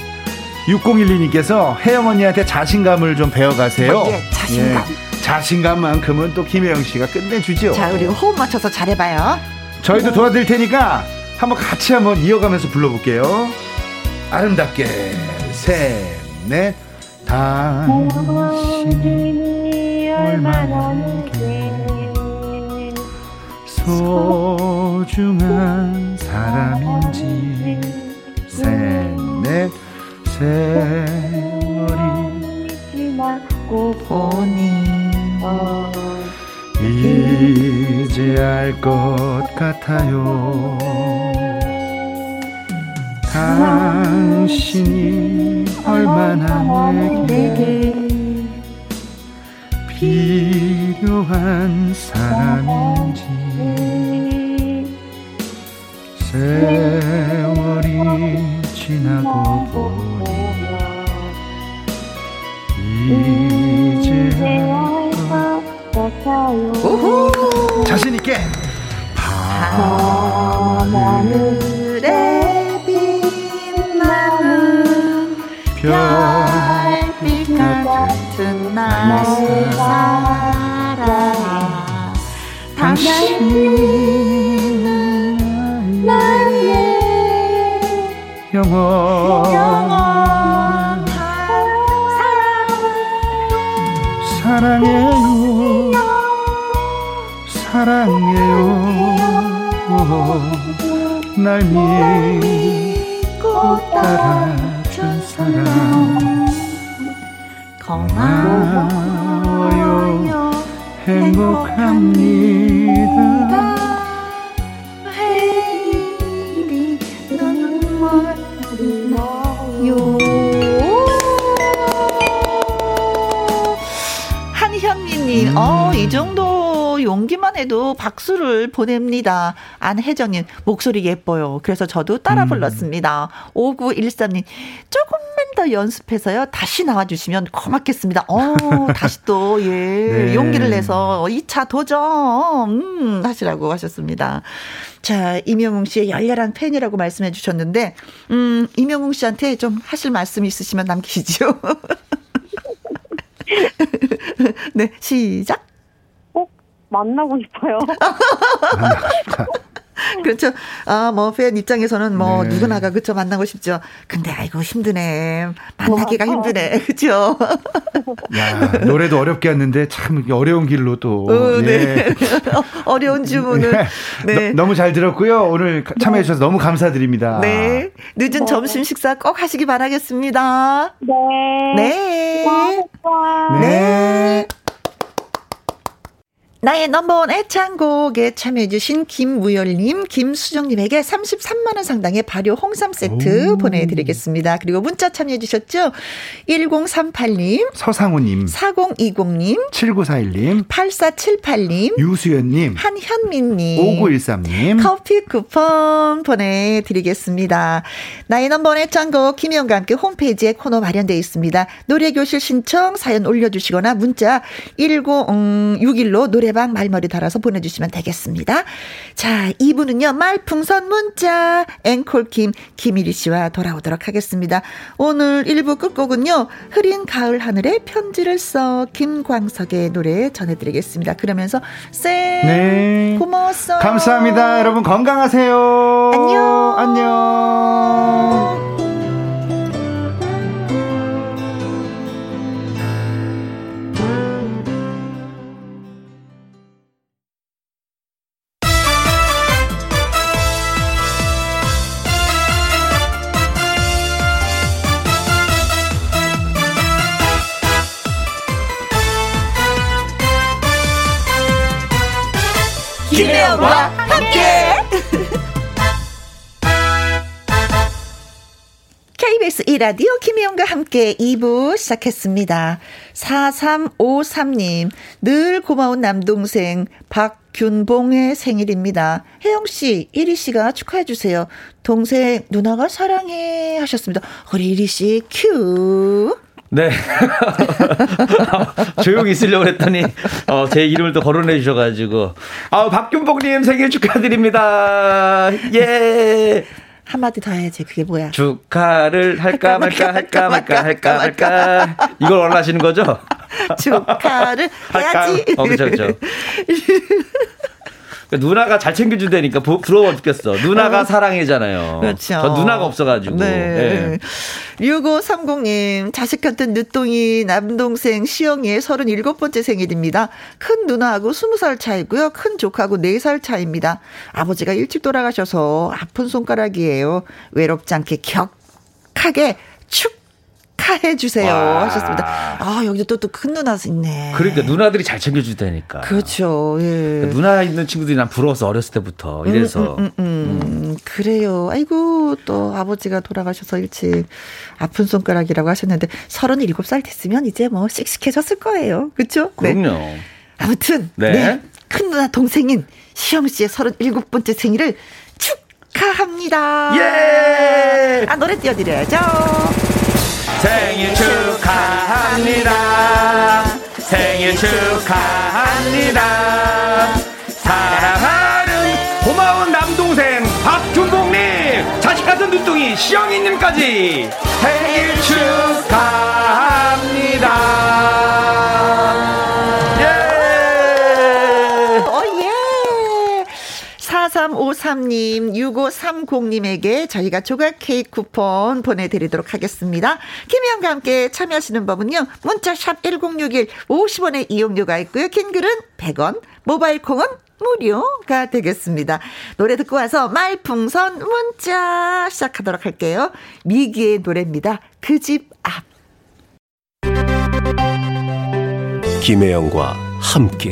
6012님께서 혜영 언니한테 자신감을 좀 배워가세요. 어, 예, 자신감. 예. 자신감만큼은 또 김혜영 씨가 끝내주죠. 자, 그리고 호흡 맞춰서 잘해봐요. 저희도 도와드릴 테니까 한번 같이 한번 이어가면서 불러볼게요. 아름답게 셋, 넷. 당신이 얼마나 소중한 사람인지 셋, 넷. 세월이 지나고 보니 이제 알 것 같아요. 당신이 얼마나 내게 필요한 사람인지. 세월이 지나고 보 하늘에 빛나는 별빛 같은 나의 사랑. 당신은 나의 영원 영원한 사랑해요 날 믿고 따라준 사랑 고마워요 행복합니다 한현미님, 음. 어, 이 정도 용기만 해도 박수를 보냅니다. 안혜정님, 목소리 예뻐요. 그래서 저도 따라 음. 불렀습니다. 5913님, 조금만 더 연습해서요. 다시 나와주시면 고맙겠습니다. 어, 다시 또, 예, 네. 용기를 내서 2차 도전, 음, 하시라고 하셨습니다. 자, 이명웅 씨의 열렬한 팬이라고 말씀해 주셨는데, 음, 이명웅 씨한테 좀 하실 말씀 있으시면 남기시죠. 네, 시작. 꼭 만나고 싶어요. 만나고 싶다. 그렇죠. 아, 뭐, 팬 입장에서는 뭐, 네. 누구나가, 그쵸, 만나고 싶죠. 근데, 아이고, 힘드네. 만나기가 와. 힘드네. 그쵸. 야, 노래도 어렵게 했는데, 참, 어려운 길로 또. 어, 네. 네. 어려운 주문을. 네. 네. 너, 무잘 들었고요. 오늘 참여해주셔서 너무 감사드립니다. 네. 늦은 네. 점심 식사 꼭 하시기 바라겠습니다. 네. 네. 고맙습니다. 네. 나의 넘버원 애창곡에 참여해주신 김무열님, 김수정님에게 33만원 상당의 발효 홍삼 세트 오. 보내드리겠습니다. 그리고 문자 참여해주셨죠? 1038님, 서상우님, 4020님, 7941님, 8478님, 유수연님, 한현민님, 5913님, 커피 쿠폰 보내드리겠습니다. 나의 넘버원 애창곡 김희영과 함께 홈페이지에 코너 마련되어 있습니다. 노래교실 신청, 사연 올려주시거나 문자 1061로 노래 노래방 말머리 달아서 보내주시면 되겠습니다. 자, 2부는요, 말풍선 문자, 앵콜킴, 김일희 씨와 돌아오도록 하겠습니다. 오늘 1부 끝곡은요, 흐린 가을 하늘에 편지를 써 김광석의 노래 전해드리겠습니다. 그러면서, 쌤, 네. 고마웠어. 감사합니다. 여러분 건강하세요. 안녕. 안녕. 김혜영과 함께. KBS 이라디오 김혜영과 함께 2부 시작했습니다. 4353님, 늘 고마운 남동생 박균봉의 생일입니다. 혜영씨, 이리씨가 축하해주세요. 동생, 누나가 사랑해 하셨습니다. 우리 이리씨, 큐. 네. 조용히 있으려고 했더니, 어, 제 이름을 또 거론해 주셔가지고. 아, 박균봉님 생일 축하드립니다. 예. 한마디 더 해야지. 그게 뭐야? 축하를 할까 말까 할까 말까 할까 말까. 이걸 원하시는 거죠? 축하를 해야지. 어, 그렇죠, 그렇죠. 그러니까 누나가 잘 챙겨준다니까 부, 부러워 죽겠어. 누나가 어. 사랑이잖아요. 그렇죠. 저 누나가 없어가지고. 네. 네. 6530님, 자식 같은 늦둥이 남동생 시영이의 37번째 생일입니다. 큰 누나하고 20살 차이고요. 큰 조카하고 4살 차이입니다. 아버지가 일찍 돌아가셔서 아픈 손가락이에요. 외롭지 않게 격하게 축 축하해 주세요 하셨습니다. 아 여기도 또또 큰 누나 있네. 그러니까 누나들이 잘 챙겨주다니까. 그렇죠. 예. 그러니까 누나 있는 친구들이 난 부러워서 어렸을 때부터 이래서. 음, 음, 음, 음. 그래요. 아이고 또 아버지가 돌아가셔서 일찍 아픈 손가락이라고 하셨는데 37살 됐으면 이제 뭐 씩씩해졌을 거예요. 그렇죠? 그럼요. 네. 아무튼 네. 네. 큰 누나 동생인 시영 씨의 37번째 생일을 축하합니다. 예! 아 노래 띄워드려야죠. 생일 축하합니다. 생일 축하합니다. 사랑하는 고마운 남동생 박준봉님, 자식 같은 눈둥이 시영이님까지 생일 축하합니다. 4353님, 6530님에게 저희가 조각 케이크 쿠폰 보내드리도록 하겠습니다. 김희영과 함께 참여하시는 법은요. 문자샵 1061 50원의 이용료가 있고요. 긴 글은 100원, 모바일 콩은 무료가 되겠습니다. 노래 듣고 와서 말풍선 문자 시작하도록 할게요. 미기의 노래입니다. 그 집 앞. 김혜영과 함께.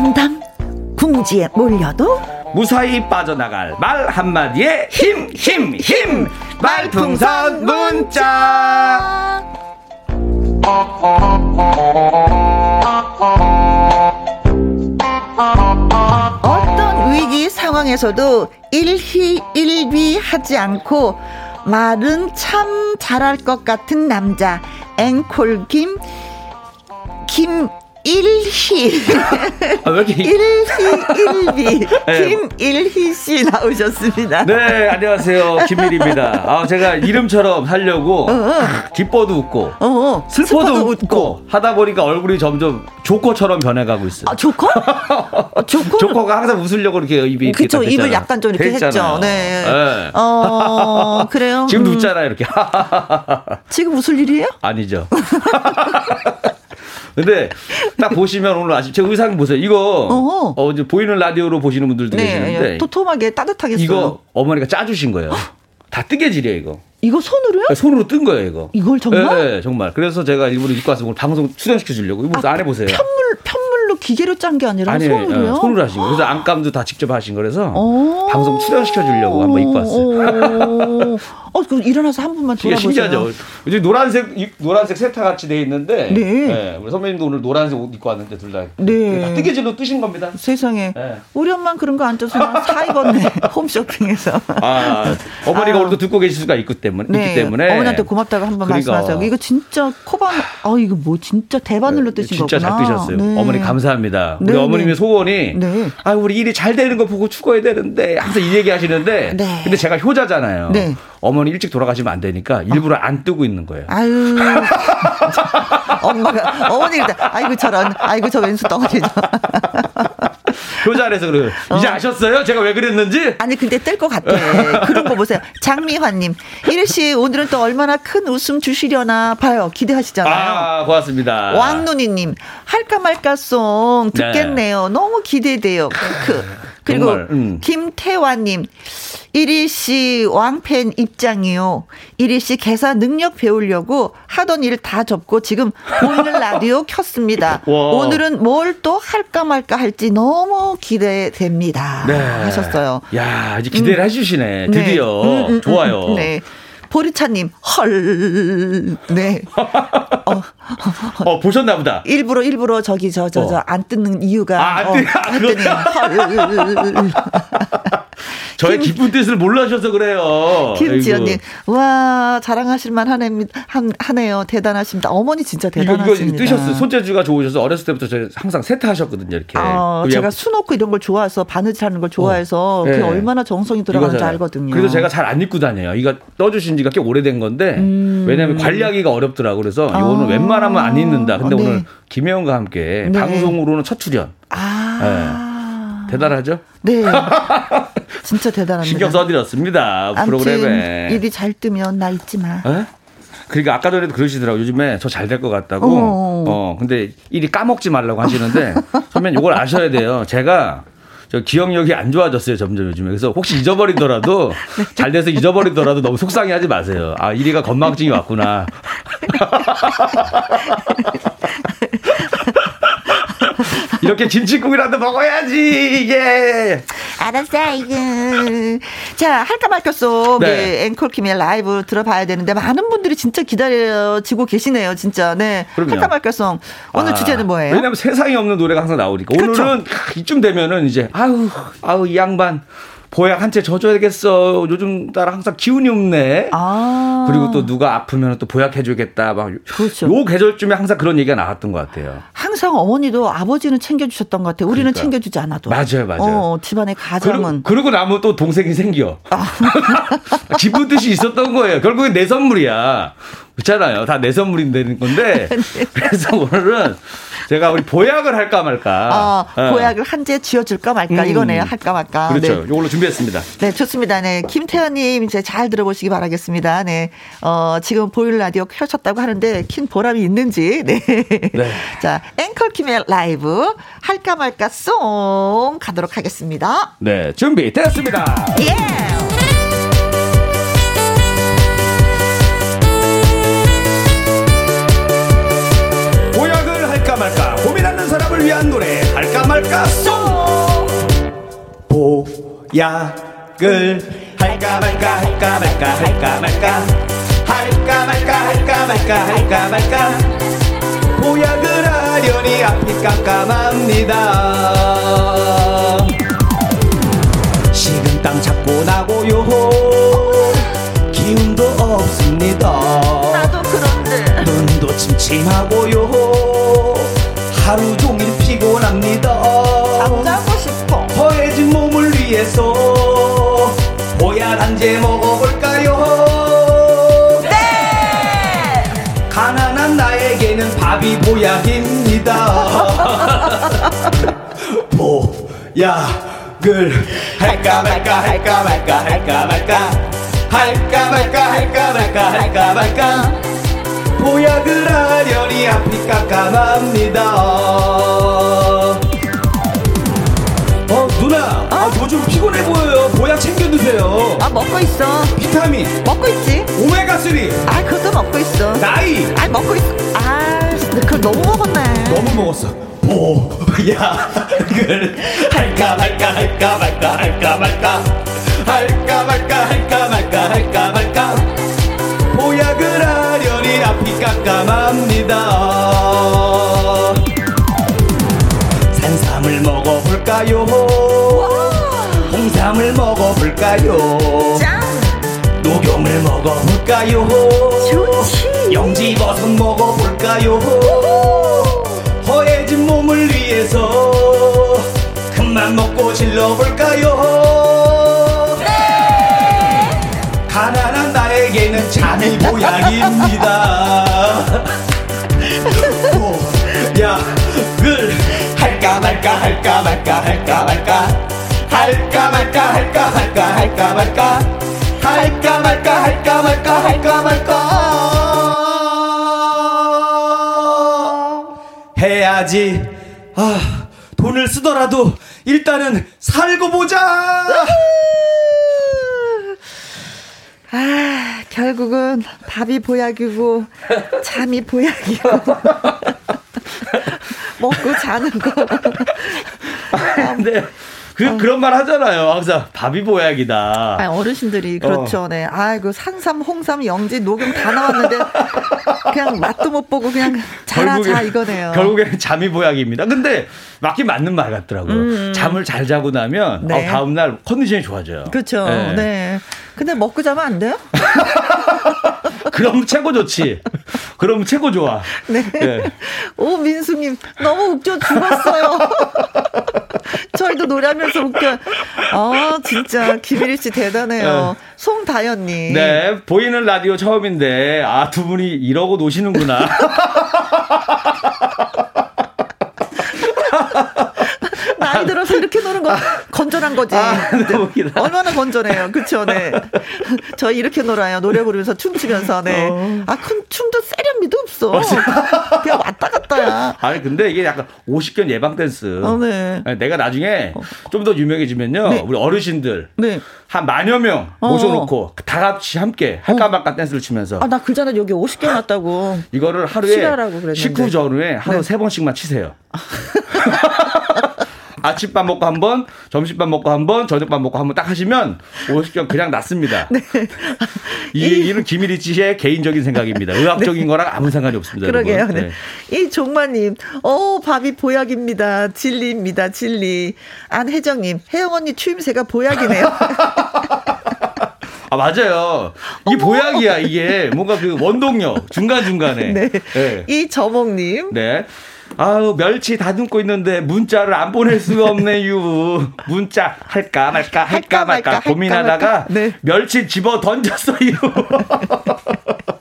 어쩐담? 궁지에 몰려도 무사히 빠져나갈 말 한마디에 힘, 힘, 힘! 말풍선 문자! 어떤 위기 상황에서도 일희일비 하지 않고 말은 참 잘할 것 같은 남자 앵콜 김 김 일희. 아, 왜 이렇게. 일희, 일비. 네. 김일희 씨 나오셨습니다. 네, 안녕하세요. 김일입니다. 아, 제가 이름처럼 하려고 어, 어. 기뻐도 웃고, 어, 어. 슬퍼도, 슬퍼도 웃고, 웃고, 하다 보니까 얼굴이 점점 조커처럼 변해가고 있어요. 아, 조커? 조커? 조커가 항상 웃으려고 이렇게 입이 그쵸, 입을 약간 좀 이렇게 했죠. 네. 네. 어, 그래요? 지금도 음. 웃잖아요, 이렇게. 지금 웃을 일이에요? 아니죠. 근데 딱 보시면 오늘 아침 제 의상 보세요. 이거 어 이제 보이는 라디오로 보시는 분들도 네, 계시는데 토톰하게 따뜻하게 이거 어머니가 짜주신 거예요. 다 뜨개질이에요 이거. 이거 손으로요? 네, 손으로 뜬 거예요 이거. 이걸 정말? 네, 네 정말. 그래서 제가 일부러 입고 와서 오늘 방송 출연시켜 주려고 이거 아, 안 해 보세요. 편물 편물 로 기계로 짠 게 아니라 아니, 손으로요? 네, 손으로 하신 거. 그래서 안감도 다 직접 하신 거라서 방송 출연시켜 주려고 한번 입고 왔어요. 어, 그 일어나서 한 분만 돌아보세요. 신기하죠. 요즘 노란색 노란색 세타 같이 돼 있는데, 네. 네. 우리 선배님도 오늘 노란색 옷 입고 왔는데 둘 다. 네. 뜨개질로 뜨신 겁니다. 세상에. 네. 우리 엄마 그런 거안 쪄서 사 입었네. 홈쇼핑에서. 아, 어머니가 아. 오늘도 듣고 계실 수가 있기 때문에. 네. 있기 때문에. 어머니한테 고맙다고 한번 그러니까. 말씀하세요. 이거 진짜 코반, 아 이거 뭐 진짜 대바늘로 뜨신 진짜 거구나. 진짜 잘 뜨셨어요. 네. 어머니 감 사합니다. 우리 네, 어머님의 소원이, 아 우리 일이 잘 되는 거 보고 죽어야 되는데 항상 이 얘기 하시는데, 근데 제가 효자잖아요. 어머니 일찍 돌아가시면 안 되니까 일부러 안 뜨고 있는 거예요. 아유. 엄마가, 어머니가, 아이고 저런, 아이고 저 왼수 덩어리. 효자래서 그래요. 이제 어. 아셨어요? 제가 왜 그랬는지? 아니, 근데 뜰 것 같아. 그런 거 보세요. 장미화님. 이르씨, 오늘은 또 얼마나 큰 웃음 주시려나 봐요. 기대하시잖아요. 아, 고맙습니다. 왕눈이님. 할까 말까송 듣겠네요. 네. 너무 기대돼요. 그. 그리고 정말, 음. 김태환님. 이리 씨 왕팬 입장이요. 이리 씨 개사 능력 배우려고 하던 일 다 접고 지금 보이는 라디오 켰습니다. 와. 오늘은 뭘 또 할까 말까 할지 너무 기대됩니다. 네. 하셨어요. 야, 이제 기대를 음. 해주시네. 네. 드디어. 네. 음, 음, 좋아요. 네. 보리차님, 헐, 네. 어, 어 보셨나 보다. 일부러, 일부러 저기, 저, 저, 저, 어. 안 뜯는 이유가. 아, 안, 어, 안 뜯는, 헐. 저의 김, 기쁜 뜻을 몰라셔서 그래요. 김지연님, 와 자랑하실만 하네, 하네요. 대단하십니다. 어머니 진짜 대단하십니다. 이거, 이거 뜨셨어요. 손재주가 좋으셔서 어렸을 때부터 저 항상 세트하셨거든요. 이렇게. 어, 제가 수놓고 이런 걸 좋아해서 바느질 하는 걸 좋아해서 어. 그게 네. 얼마나 정성이 들어가는지 알거든요. 그래서 제가 잘 안 입고 다녀요. 이거 떠주신 지가 꽤 오래된 건데 음. 왜냐하면 관리하기가 어렵더라고 그래서 아. 이거는 웬만하면 안 입는다. 근데 어, 네. 오늘 김혜영과 함께 네. 방송으로는 첫 출연. 아. 네. 대단하죠? 네. 진짜 대단합니다. 신경 써드렸습니다. 프로그램에. 일이 잘 뜨면 나 잊지 마. 에? 그러니까 아까 전에도 그러시더라고 요즘에 저 잘 될 것 같다고. 어. 어 근데 일이 까먹지 말라고 하시는데 선배님 이걸 아셔야 돼요. 제가 저 기억력이 안 좋아졌어요 점점 요즘에. 그래서 혹시 잊어버리더라도 네. 잘 돼서 잊어버리더라도 너무 속상해하지 마세요. 아 1위가 건망증이 왔구나 이렇게 김치국이라도 먹어야지 이게. 알았어 이거. 자 할까 말까 속 네. 앵콜킴의 라이브 들어봐야 되는데 많은 분들이 진짜 기다려지고 계시네요 진짜. 네. 그럼요. 할까 말까송 오늘 아, 주제는 뭐예요? 왜냐면 세상에 없는 노래가 항상 나오니까. 오늘은 이쯤 되면은 이제 아우 아우 이 양반 보약 한 채 져줘야겠어. 요즘 따라 항상 기운이 없네. 아. 그리고 또 누가 아프면 또 보약해주겠다. 막. 그렇죠. 요 계절쯤에 항상 그런 얘기가 나왔던 것 같아요. 항상 어머니도 아버지는 챙겨주셨던 것 같아요. 우리는 그러니까. 챙겨주지 않아도. 맞아요, 맞아요. 어, 집안의 가정은. 그리고, 그러고 나면 또 동생이 생겨. 아. 기쁜 뜻이 있었던 거예요. 결국엔 내 선물이야. 그렇잖아요. 다 내 선물인데 건데. 네. 그래서 오늘은 제가 우리 보약을 할까 말까. 어, 네. 보약을 한재 지어줄까 말까. 음. 이거네요. 할까 말까. 그렇죠. 네. 이걸로 준비했습니다. 네, 좋습니다. 네. 김태현님 이제 잘 들어보시기 바라겠습니다. 네. 어, 지금 보일 라디오 켜셨다고 하는데 킨 보람이 있는지. 네. 네. 자, 앵커 김의 라이브 할까 말까 송 가도록 하겠습니다. 네. 준비 됐습니다. 예! Yeah. 위한 노래 할까 말까 송 보약을 할까 말까 할까 말까 할까 말까 할까 말까 할까 말까 할까 말까 보약을 하려니 앞이 깜깜합니다. 식은땀 자꾸 나고요. 기운도 없습니다. 나도 그런데. 눈도 침침하고요. 하루 단지 보약입니다. 보약을 할까 말까 할까 말까 할까 말까 할까 말까 할까 말까 할까 말까. 보약을 하려니 앞이 깜깜합니다. 어 누나 아, 요즘 피곤해 보여요. 보약 챙겨 드세요. 아 먹고 있어. 비타민. 먹고 있지? 오메가 3 아 그것도 먹고 있어. 나이. 아 먹고 있어 아 그걸 너무 먹었네. 너무 먹었어. 보약을 할까 말까 할까 말까 할까 말까. 할까 말까 할까 말까 할까 말까. 보약을 하려니 앞이 깜깜합니다. 산삼을 먹어볼까요? 홍삼을 먹어볼까요? 짱 녹용을 먹어볼까요? 좋지 영지버섯 먹어볼까요? 허해진 몸을 위해서 큰맘 먹고 질러볼까요? 네! 가난한 나에게는 잠이 보약입니다. 보약을 할까 말까 할까 말까 할까 말까 할까 말까 할까 말까 할까 말까 할까 말까 할까 말까 할까 말까 해야지 아 돈을 쓰더라도 일단은 살고 보자 아 결국은 밥이 보약이고 잠이 보약이고 먹고 자는 거. 아, 근 데 그, 어. 그런 말 하잖아요. 항상 밥이 보약이다. 아니, 어르신들이 그렇죠. 어. 네. 아이고 산삼, 홍삼, 영지, 녹용 다 나왔는데 그냥 맛도 못 보고 그냥 자라 결국에, 자 이거네요. 결국에는 잠이 보약입니다. 근데 맞긴 맞는 말 같더라고요. 음. 잠을 잘 자고 나면 네. 어, 다음 날 컨디션이 좋아져요. 그렇죠. 네. 네. 근데 먹고 자면 안 돼요? 그럼 최고 좋지. 그럼 최고 좋아. 네. 네. 오, 민수님, 너무 웃겨 죽었어요. 저희도 노래하면서 웃겨. 아, 진짜, 김일희 씨 대단해요. 네. 송다현님. 네, 보이는 라디오 처음인데, 아, 두 분이 이러고 노시는구나. 나이 들어서 이렇게 노는 거 건전한 거지. 아, 네. 얼마나 건전해요. 그쵸, 네. 저희 이렇게 놀아요. 노래 부르면서 춤추면서, 네. 어. 아, 큰 춤도 세련미도 없어. 어, 그냥 왔다 갔다야. 아니, 근데 이게 약간 50견 예방 댄스. 어, 네. 내가 나중에 어. 좀더 유명해지면요. 네. 우리 어르신들. 네. 한 만여 명 어. 모셔놓고 다 같이 함께 할까 말까 댄스를 추면서. 아, 나 그 전에 여기 50견 왔다고. 이거를 하루에 식후 전후에 하루 네. 세 번씩만 치세요. 아침밥 먹고 한 번, 점심밥 먹고 한 번, 저녁밥 먹고 한 번 딱 하시면 50경 그냥 낫습니다. 네. 이 얘기는 김일희 씨의 개인적인 생각입니다. 의학적인 네. 거랑 아무 상관이 없습니다. 그러게요. 네. 네. 이 종마님, 어, 밥이 보약입니다. 진리입니다. 진리. 안혜정님, 혜영 언니 추임새가 보약이네요. 아 맞아요. 이 보약이야 이게 뭔가 그 원동력 중간 중간에. 네. 네. 이 저몽님. 네. 아우 멸치 다듬고 있는데 문자를 안 보낼 수가 없네요. 문자 할까 말까 할까, 말까, 말까 고민하다가 할까? 네. 멸치 집어 던졌어요.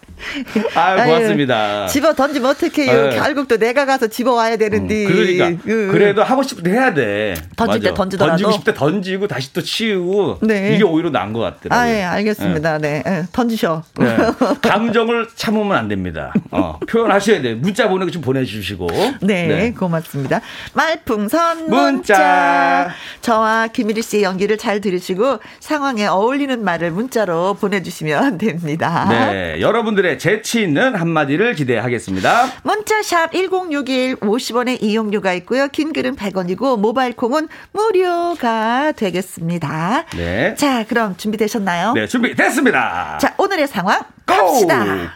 아 고맙습니다. 집어 던지면 어떡해요. 네. 결국 또 내가 가서 집어 와야 되는데. 음, 그러니까. 음. 그래도 하고 싶을 때 해야 돼. 던질 맞아. 때 던지더라도. 던지고 싶을 때 던지고 다시 또 치우고. 네. 이게 오히려 나은 것 같더라고요. 아, 예, 알겠습니다. 네. 네. 던지셔. 네. 감정을 참으면 안 됩니다. 어, 표현하셔야 돼요. 문자 보내고 좀 보내주시고. 네, 네. 고맙습니다. 말풍선 문자. 문자. 저와 김일희 씨의 연기를 잘 들으시고 상황에 어울리는 말을 문자로 보내주시면 됩니다. 네. 여러분들의 재치 있는 한마디를 기대하겠습니다. 문자샵 1061 50원의 이용료가 있고요. 긴 글은 100원이고 모바일 콩은 무료가 되겠습니다. 네. 자, 그럼 준비되셨나요? 네, 준비됐습니다. 자, 오늘의 상황 갑시다.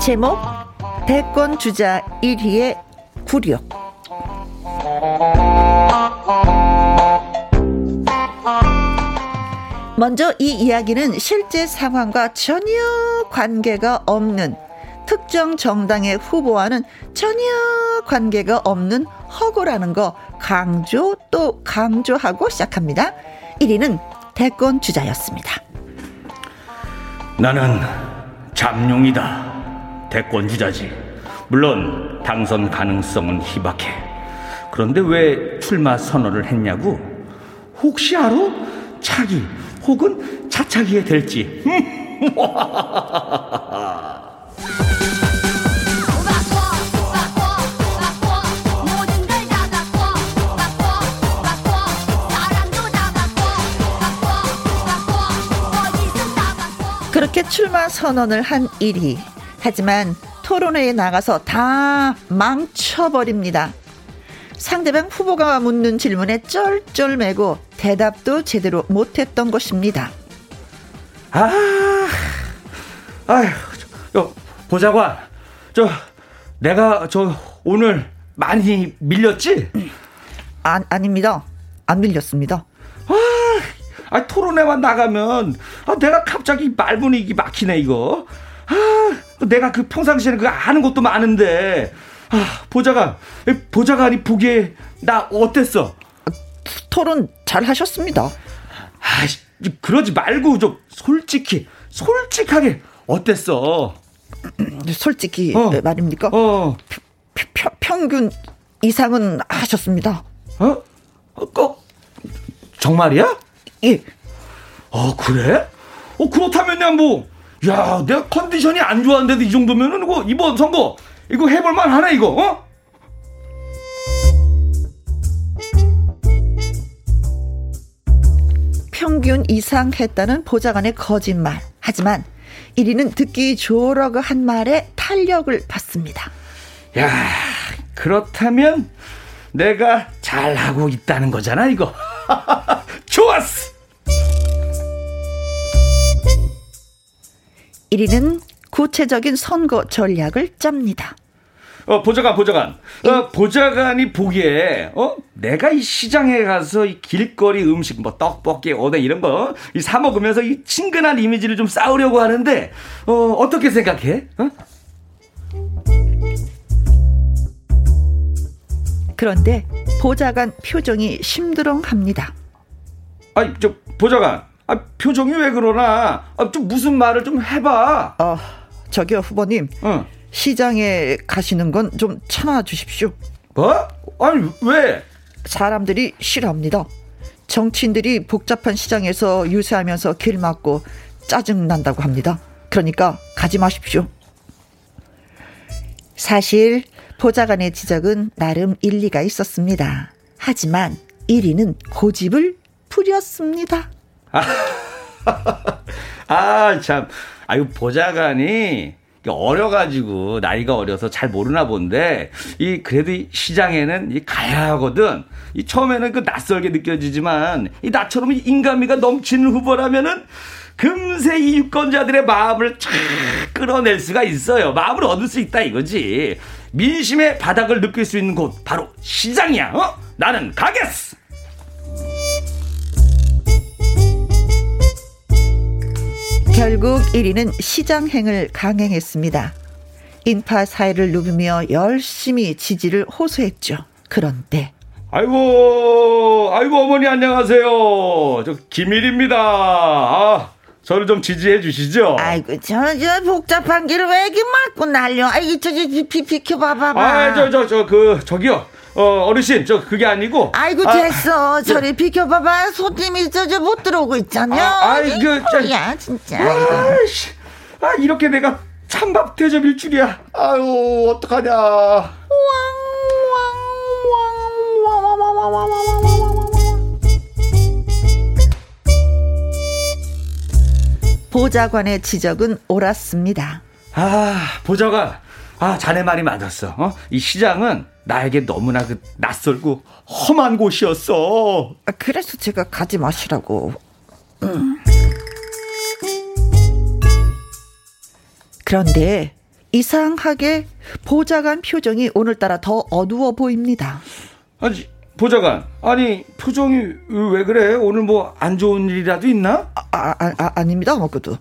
제목 대권 주자 1위의 굴욕 먼저 이 이야기는 실제 상황과 전혀 관계가 없는 특정 정당의 후보와는 전혀 관계가 없는 허구라는 거 강조 또 강조하고 시작합니다. 1위는 대권 주자였습니다. 나는 잠룡이다. 대권 주자지. 물론 당선 가능성은 희박해. 그런데 왜 출마 선언을 했냐고? 혹시 알아? 차기 혹은 차차기에 될지. 그렇게 출마 선언을 한 일이 하지만 토론회에 나가서 다 망쳐버립니다. 상대방 후보가 묻는 질문에 쩔쩔매고 대답도 제대로 못했던 것입니다. 아, 아휴, 저, 보자관, 저, 내가 저 오늘 많이 밀렸지? 아, 아닙니다. 안 밀렸습니다. 아, 아 토론회만 나가면 아, 내가 갑자기 말 분위기 막히네 이거. 아, 내가 그 평상시에는 그 아는 것도 많은데. 아, 보자관, 보자관이 보기에 나 어땠어? 토론 잘 하셨습니다. 아, 그러지 말고 좀 솔직히, 솔직하게 어땠어? 솔직히 어. 말입니까? 어. 펴, 평균 이상은 하셨습니다. 어? 어? 정말이야? 예. 어, 그래? 어, 그렇다면 뭐, 야, 내가 컨디션이 안 좋았는데도 이 정도면은 이거 이번 선거 이거 해볼만 하네 이거, 어? 평균 이상 했다는 보좌관의 거짓말. 하지만 1위는 듣기 좋으라고 한 말에 탄력을 받습니다. 야, 그렇다면 내가 잘하고 있다는 거잖아, 이거. 좋았어! 1위는 구체적인 선거 전략을 짭니다. 어, 보좌관, 보좌관. 어, 보좌관이 보기에, 어, 내가 이 시장에 가서 이 길거리 음식, 뭐, 떡볶이, 오뎅 이런 거, 이 사먹으면서 이 친근한 이미지를 좀 쌓으려고 하는데, 어, 어떻게 생각해? 어? 그런데 보좌관 표정이 심드렁합니다. 아니, 저, 보좌관. 아, 표정이 왜 그러나? 아, 좀 무슨 말을 좀 해봐. 어, 저기요, 후보님. 어. 시장에 가시는 건 좀 참아 주십시오. 뭐? 아니, 왜? 사람들이 싫어합니다. 정치인들이 복잡한 시장에서 유세하면서 길 막고 짜증 난다고 합니다. 그러니까 가지 마십시오. 사실 보좌관의 지적은 나름 일리가 있었습니다. 하지만 1위는 고집을 부렸습니다. 아, 참. 아유, 보좌관이 어려가지고 나이가 어려서 잘 모르나 본데 이 그래도 이 시장에는 이 가야 하거든. 이 처음에는 그 낯설게 느껴지지만 이 나처럼 인간미가 넘치는 후보라면은 금세 이 유권자들의 마음을 쫙 끌어낼 수가 있어요. 마음을 얻을 수 있다 이거지. 민심의 바닥을 느낄 수 있는 곳 바로 시장이야. 어? 나는 가겠어. 결국 1위는 시장행을 강행했습니다. 인파 사회를 누비며 열심히 지지를 호소했죠. 그런데 아이고 아이고 어머니 안녕하세요. 저 김일입니다. 아 저를 좀 지지해 주시죠. 아이고 저저 복잡한 길을 왜 이렇게 막고 날려? 아이 저저 비 비켜봐봐봐. 아저 저 저 그 저기요. 어, 어르신, 저, 그게 아니고. 아이고, 아, 됐어. 아, 저리 비켜봐봐. 손님이 저, 저, 못 들어오고 있잖아. 아, 아이, 그, 저. 야, 진짜. 아이씨. 아, 이렇게 내가 찬밥 대접일 줄이야. 아유, 어떡하냐. 보좌관의 지적은 옳았습니다. 아, 보좌관. 아, 자네 말이 맞았어. 어? 이 시장은 나에게 너무나 그 낯설고 험한 곳이었어. 아, 그래서 제가 가지 마시라고. 음. 그런데 이상하게 보좌관 표정이 오늘따라 더 어두워 보입니다. 아니 보좌관 아니 표정이 왜 그래 오늘 뭐 안 좋은 일이라도 있나? 아, 아, 아 아닙니다 먹고도.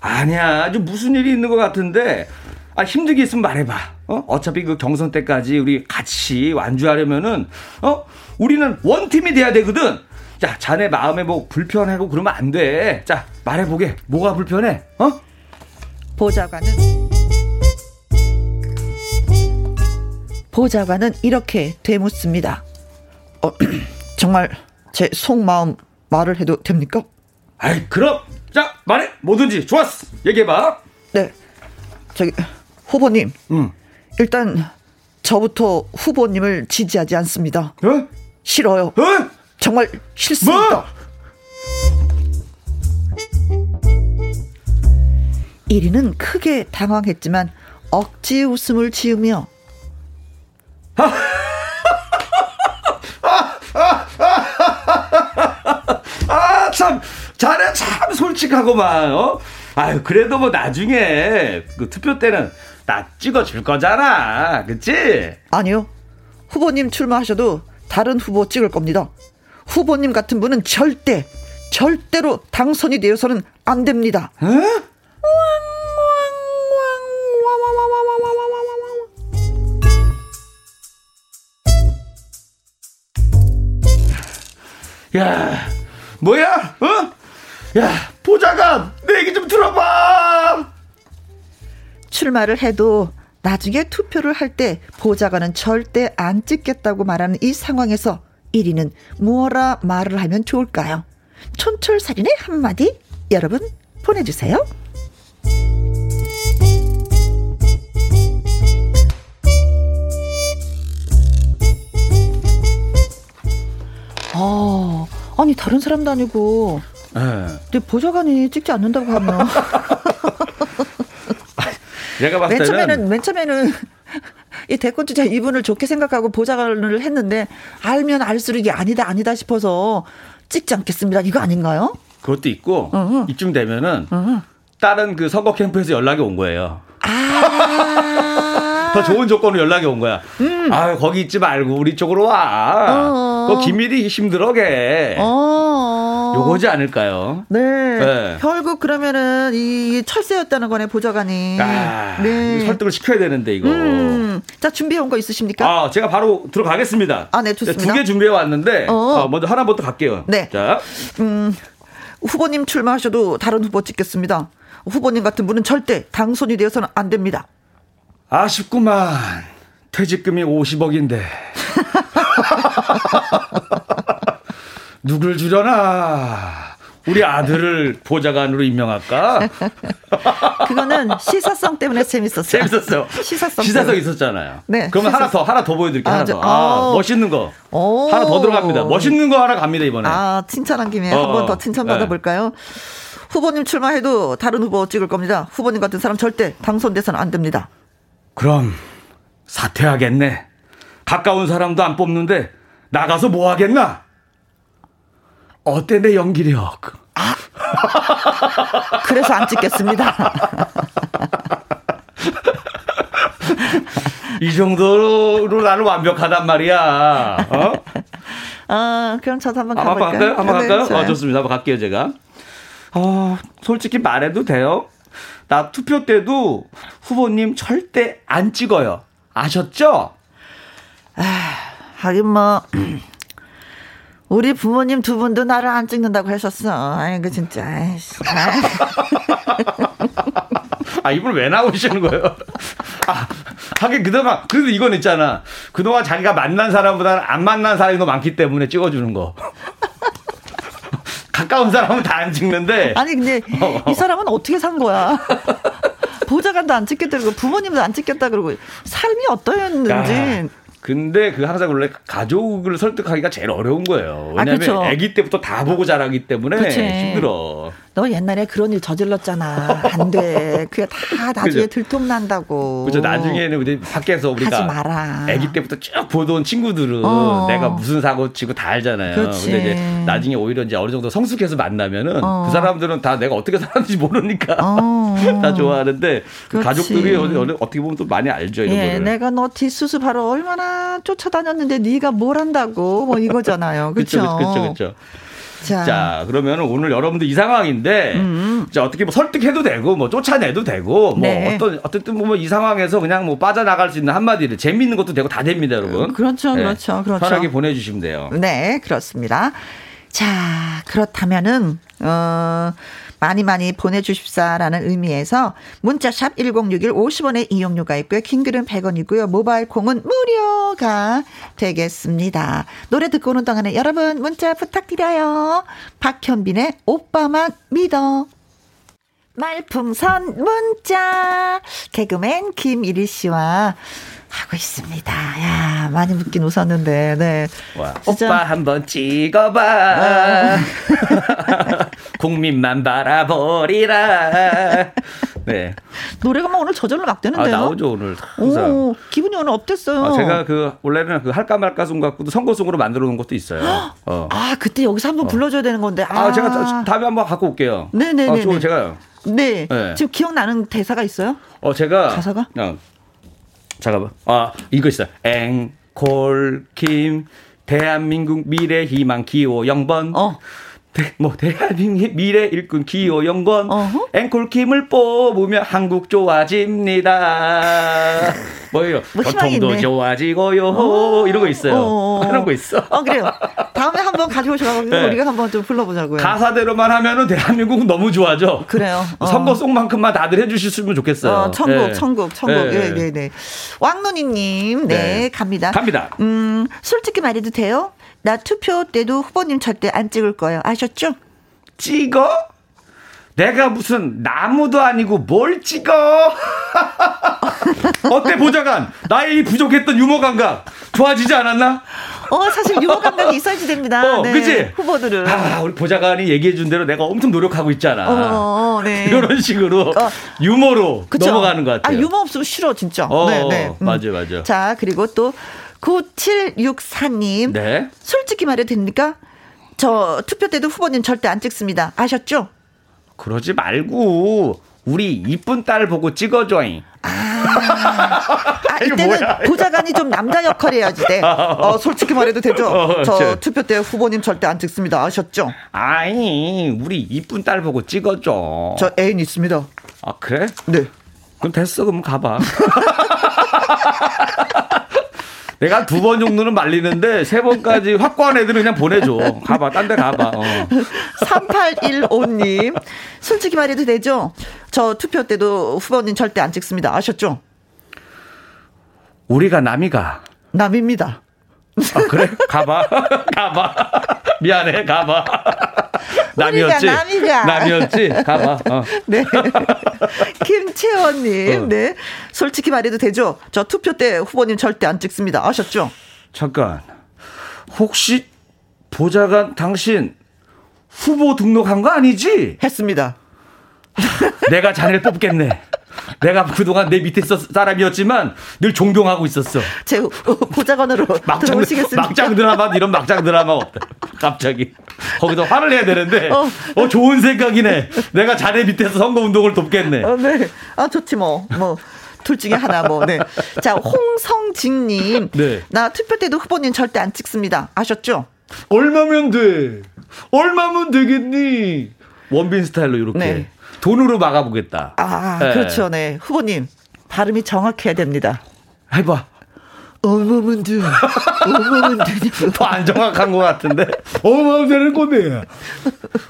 아니야 무슨 일이 있는 것 같은데 아, 힘들게 있으면 말해봐. 어? 어차피 그 경선 때까지 우리 같이 완주하려면은, 어? 우리는 원팀이 돼야 되거든. 자, 자네 마음에 뭐 불편하고 그러면 안 돼. 자, 말해보게. 뭐가 불편해? 어? 보좌관은, 보좌관은 이렇게 되묻습니다. 어, 정말 제 속마음 말을 해도 됩니까? 아이, 그럼! 자, 말해! 뭐든지 좋았어! 얘기해봐. 네. 저기, 후보님. 음. 일단 저부터 후보님을 지지하지 않습니다. 어? 싫어요. 어? 정말 싫습니다. 뭐? 1위는 크게 당황했지만 억지 웃음을 지으며 아, 참, 자네 참 솔직하고만, 어? 아유, 그래도 뭐 나중에 그 투표 때는 나 찍어줄 거잖아. 그치? 아니요. 후보님 출마하셔도 다른 후보 찍을 겁니다. 후보님 같은 분은 절대, 절대로 당선이 되어서는 안 됩니다. 에? 야, 뭐야? 어? 야, 보좌관, 내 얘기 좀 들어봐! 출마를 해도 나중에 투표를 할 때 보좌관은 절대 안 찍겠다고 말하는 이 상황에서 1위는 무엇라 말을 하면 좋을까요? 촌철살인의 한마디 여러분 보내주세요. 아, 아니 다른 사람도 아니고 네. 보좌관이 찍지 않는다고 하면 제가 봤을 맨 처음에는 맨 처음에는 이 대권 주자 이분을 좋게 생각하고 보좌관을 했는데 알면 알수록 이게 아니다 아니다 싶어서 찍지 않겠습니다. 이거 아닌가요? 그것도 있고 어허. 이쯤 되면은 어허. 다른 그 선거 캠프에서 연락이 온 거예요. 아. 더 좋은 조건으로 연락이 온 거야. 음. 아 거기 있지 말고 우리 쪽으로 와. 어. 그 김일이 힘들어게. 어. 요거지 않을까요? 네. 네. 결국 그러면은 이 철새였다는 거네 보좌관이. 아, 네. 설득을 시켜야 되는데 이거. 음. 자 준비해 온 거 있으십니까? 아 제가 바로 들어가겠습니다. 아네 좋습니다. 두 개 준비해 왔는데 어. 어, 먼저 하나부터 갈게요. 네. 자. 음. 후보님 출마하셔도 다른 후보 찍겠습니다. 후보님 같은 분은 절대 당선이 되어서는 안 됩니다. 아쉽구만. 퇴직금이 50억인데. 누굴 주려나? 우리 아들을 보좌관으로 임명할까? 그거는 시사성 때문에 재밌었어요. 재밌었어요. 시사성. 시사성 때문에. 있었잖아요. 네. 그러면 시사성. 하나 더, 하나 더 보여드릴게요. 아, 하나 더. 아, 멋있는 거. 오. 하나 더 들어갑니다. 멋있는 거 하나 갑니다, 이번에. 아, 칭찬한 김에 어, 한번 더 칭찬받아볼까요? 네. 후보님 출마해도 다른 후보 찍을 겁니다. 후보님 같은 사람 절대 당선돼서는 안 됩니다. 그럼 사퇴하겠네. 가까운 사람도 안 뽑는데 나가서 뭐 하겠나? 어때 내 연기력? 아. 그래서 안 찍겠습니다. 이 정도로 나는 완벽하단 말이야. 어? 아, 그럼 저도 한번 가볼까요? 한번 갈까요? 한번 네, 갈까요? 어, 좋습니다. 한번 갈게요, 제가. 어, 솔직히 말해도 돼요? 나 투표 때도 후보님 절대 안 찍어요. 아셨죠? 아, 하긴 뭐 우리 부모님 두 분도 나를 안 찍는다고 하셨어. 아이고 진짜. 아 이분 왜 나오시는 거예요? 아 하긴 그동안 그래도 이건 있잖아. 그동안 자기가 만난 사람보다는 안 만난 사람이 더 많기 때문에 찍어주는 거. 가까운 사람은 다 안 찍는데. 아니 근데 어. 이 사람은 어떻게 산 거야? 보좌관도 안 찍겠다 그러고 부모님도 안 찍겠다 그러고 삶이 어떠했는지. 야. 근데 그 항상 원래 가족을 설득하기가 제일 어려운 거예요. 아, 왜냐하면 아, 아기 때부터 다 보고 자라기 때문에 그치. 힘들어. 너 옛날에 그런 일 저질렀잖아. 안 돼. 그게 다 나중에 들통난다고. 그죠. 나중에는 우리 밖에서 우리가 하지 마라. 아기 때부터 쭉 보던 친구들은 어. 내가 무슨 사고 치고 다 알잖아요. 그렇지. 근데 이제 나중에 오히려 이제 어느 정도 성숙해서 만나면은 어. 그 사람들은 다 내가 어떻게 살았는지 모르니까 어. 다 좋아하는데 그 가족들이 어떻게 보면 또 많이 알죠. 이런 예, 거를. 내가 너 뒷수습하러 얼마나 쫓아다녔는데 네가 뭘 한다고 뭐 이거잖아요. 그렇죠. 그렇죠. 그렇죠. 자, 자 그러면 오늘 여러분들 이 상황인데, 음. 자, 어떻게 뭐 설득해도 되고, 뭐 쫓아내도 되고, 뭐 네. 어떤, 어쨌든 뭐이 상황에서 그냥 뭐 빠져나갈 수 있는 한마디를 재밌는 것도 되고 다 됩니다, 여러분. 그렇죠, 네. 그렇죠, 그렇죠. 편하게 보내주시면 돼요. 네, 그렇습니다. 자, 그렇다면은, 어, 많이 많이 보내주십사라는 의미에서 문자샵 1061 50원의 이용료가 있고요. 킹글은 100원이고요. 모바일 콩은 무료가 되겠습니다. 노래 듣고 오는 동안에 여러분 문자 부탁드려요. 박현빈의 오빠만 믿어. 말풍선 문자 개그맨 김일희 씨와 하고 있습니다. 야 많이 웃긴 웃었는데, 네. 와, 오빠 한번 찍어봐. 아. 국민만 바라보리라. 네. 노래가 막 오늘 저절로 막 되는데요. 아, 나오죠 오늘. 항상. 오, 기분이 오늘 어땠어요? 아, 제가 그 원래는 그 할까 말까 송 갖고도 선거송으로 만들어 놓은 것도 있어요. 어. 아 그때 여기서 한번 어. 불러줘야 되는 건데. 아, 아 제가 다음에 한번 갖고 올게요. 네네네. 아, 저, 제가요. 네. 네. 지금 기억나는 대사가 있어요? 어 제가 가사가? 어. 잠깐만. 아, 이거 있어. 앵콜킴 대한민국 미래 희망 기호 0번. 어. 대, 뭐 대한민국 미래 일꾼 기호 영건 앵콜킴을 뽑으면 한국 좋아집니다. 뭐예요? 뭐 교통도 좋아지고요. 어, 이런 거 있어요. 어, 그런 거 있어. 어 그래요. 다음에 한번 가져오셔서 네. 우리가 한번 좀 불러보자고요. 가사대로만 하면은 대한민국은 너무 좋아져. 그래요. 어. 선거송만큼만 다들 해주셨으면 좋겠어요. 어, 천국, 네. 천국, 천국. 네, 네, 네. 왕눈이님, 네, 네, 갑니다. 갑니다. 음, 솔직히 말해도 돼요? 나 투표 때도 후보님 절대 안 찍을 거예요. 아셨죠? 찍어? 내가 무슨 나무도 아니고 뭘 찍어? 어때 보좌관? 나의 부족했던 유머 감각 좋아지지 않았나? 어 사실 유머 감각이 있어야지 됩니다. 어, 네, 그지? 후보들은. 아 우리 보좌관이 얘기해 준 대로 내가 엄청 노력하고 있잖아. 어, 네. 이런 식으로 어, 유머로 그쵸? 넘어가는 것 같아요. 아 유머 없으면 싫어 진짜. 어, 네, 네. 음. 맞아 맞아. 자 그리고 또 9764님. 네. 솔직히 말해도 됩니까? 저 투표 때도 후보님 절대 안 찍습니다. 아셨죠? 그러지 말고 우리 이쁜 딸 보고 찍어줘잉. 아, 아 이때는 보좌관이 좀 남자 역할 해야지 돼. 어, 솔직히 말해도 되죠? 어, 저 저, 투표 때 후보님 절대 안 찍습니다. 아셨죠? 아니, 우리 이쁜 딸 보고 찍어줘. 저 애인 있습니다. 아, 그래? 네. 그럼 됐어. 그럼 가봐. 내가 두 번 정도는 말리는데 세 번까지 확고한 애들은 그냥 보내줘. 가봐, 딴 데 가봐. 어. 3815님. 솔직히 말해도 되죠? 저 투표 때도 후보님 절대 안 찍습니다. 아셨죠? 우리가 남이가. 남입니다. 아, 그래? 가봐. 가봐. 미안해, 가봐. 남이었지. 남이가. 남이었지. 가봐. 어. 네. 김채원님, 어. 네. 솔직히 말해도 되죠? 저 투표 때 후보님 절대 안 찍습니다. 아셨죠? 잠깐. 혹시 보좌관 당신 후보 등록한 거 아니지? 했습니다. 내가 자네를 뽑겠네. 내가 그동안 내 밑에 있었 사람이었지만 늘 존경하고 있었어. 제 보좌관으로 막장, 들어오시겠습니까? 막장 드라마 이런 막장 드라마 어때? 갑자기 거기서 화를 내야 되는데 어, 어 좋은 생각이네. 내가 자네 밑에서 선거 운동을 돕겠네. 어, 네. 아 좋지 뭐 뭐. 둘 중에 하나 뭐, 네. 자, 홍성진님. 네. 나 투표 때도 후보님 절대 안 찍습니다. 아셨죠? 얼마면 돼? 얼마면 되겠니? 원빈 스타일로 이렇게. 네. 돈으로 막아보겠다. 아, 네. 그렇죠. 네. 후보님, 발음이 정확해야 됩니다. 해봐. 돼? 얼마면 되냐고. 더안 정확한 것 같은데. 되는 건데.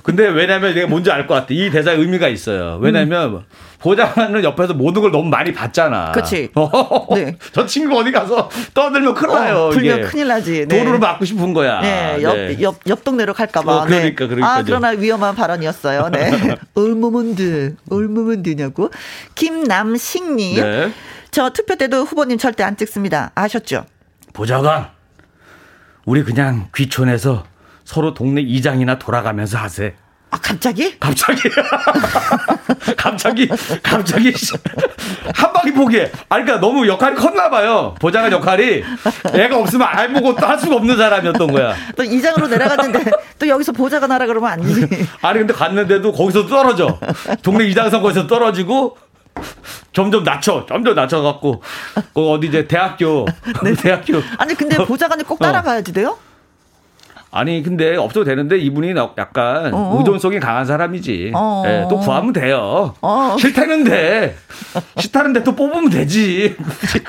근데 왜냐면 내가 뭔지 알 것 같아. 이 대사의 의미가 있어요. 왜냐면 음. 보장하는 옆에서 모든 걸 너무 많이 봤잖아. 그렇지. 네. 저 친구 어디 가서 떠들면 큰일 어, 나요. 불면 큰일 나지. 네. 돈으로 맞고 싶은 거야. 네. 옆, 네. 옆, 옆 동네로 갈까봐. 어, 그러니까, 네. 그러니까. 아, 그러나 위험한 발언이었어요. 네. 얼마면 되냐고. 김남식님. 네. 저 투표 때도 후보님 절대 안 찍습니다. 아셨죠? 보좌관. 우리 그냥 귀촌해서 서로 동네 이장이나 돌아가면서 하세. 아, 갑자기? 갑자기. 갑자기, 갑자기. 한 방에 포기해. 아, 그러니까 너무 역할이 컸나 봐요. 보장한 역할이. 애가 없으면 알보고 할 수가 없는 사람이었던 거야. 또 이장으로 내려갔는데 또 여기서 보좌관 하라 그러면 안 되지. 아니, 근데 갔는데도 거기서 떨어져. 동네 이장 선거에서 떨어지고 점점 낮춰, 점점 낮춰갖고, 어, 어디 이제 대학교, 네. 대학교. 아니, 근데 보좌관이 꼭 따라가야지 돼요? 아니 근데 없어도 되는데 이분이 약간 어. 의존성이 강한 사람이지. 어. 네, 또 구하면 돼요. 어. 싫다는데 싫다는데 또 뽑으면 되지.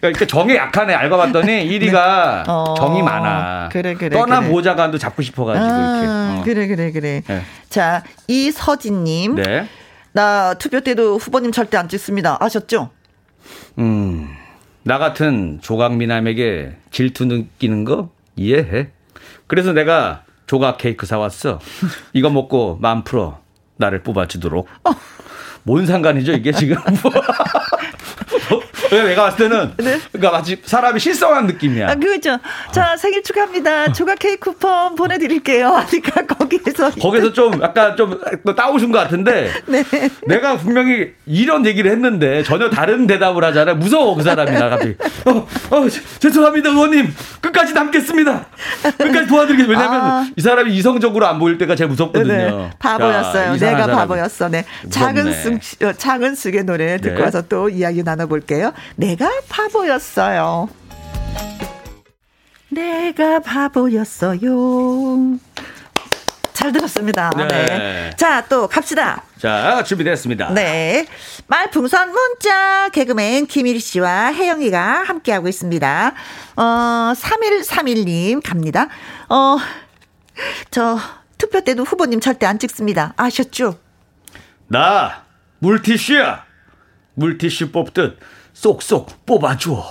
그러니까 정에 약하네 알고 봤더니 1위가 네. 어. 정이 많아. 그래 그래. 떠나 그래. 모자간도 잡고 싶어가지고 아, 이렇게. 어. 그래 그래 그래. 네. 자 이서진님. 네. 나 투표 때도 후보님 절대 안 찍습니다. 아셨죠? 음. 나 같은 조각미남에게 질투 느끼는 거 이해해. 그래서 내가 조각 케이크 사왔어. 이거 먹고 만 풀어 나를 뽑아주도록. 어. 뭔 상관이죠 이게 지금? 내가 봤을 때는 네? 그러니까 마치 사람이 실성한 느낌이야. 아, 그렇죠. 자 생일 축하합니다. 조각 케이크 쿠폰 보내드릴게요. 그러니까 거기에서 거기서 좀 약간 좀 따오신 것 같은데 네. 내가 분명히 이런 얘기를 했는데 전혀 다른 대답을 하잖아요. 무서워 그 사람이 나 갑자기. 어, 어 죄송합니다 의원님 끝까지 남겠습니다. 끝까지 도와드리겠습니다. 왜냐하면 아. 이 사람이 이성적으로 안 보일 때가 제일 무섭거든요. 네. 바보였어요. 야, 내가. 바보였어. 네. 작은 쑥 어, 작은 쑥의 노래 듣고 네. 와서 또 이야기 나눠볼게요. 내가 바보였어요. 내가 바보였어요. 잘 들었습니다. 네. 네. 자, 또 갑시다. 자, 준비됐습니다. 네. 말풍선 문자 개그맨 김일 씨와 혜영이가 함께하고 있습니다. 어, 3131님 갑니다. 어, 저 투표 때도 후보님 절대 안 찍습니다. 아셨죠? 나 물티슈야. 물티슈 뽑듯 쏙쏙 뽑아줘.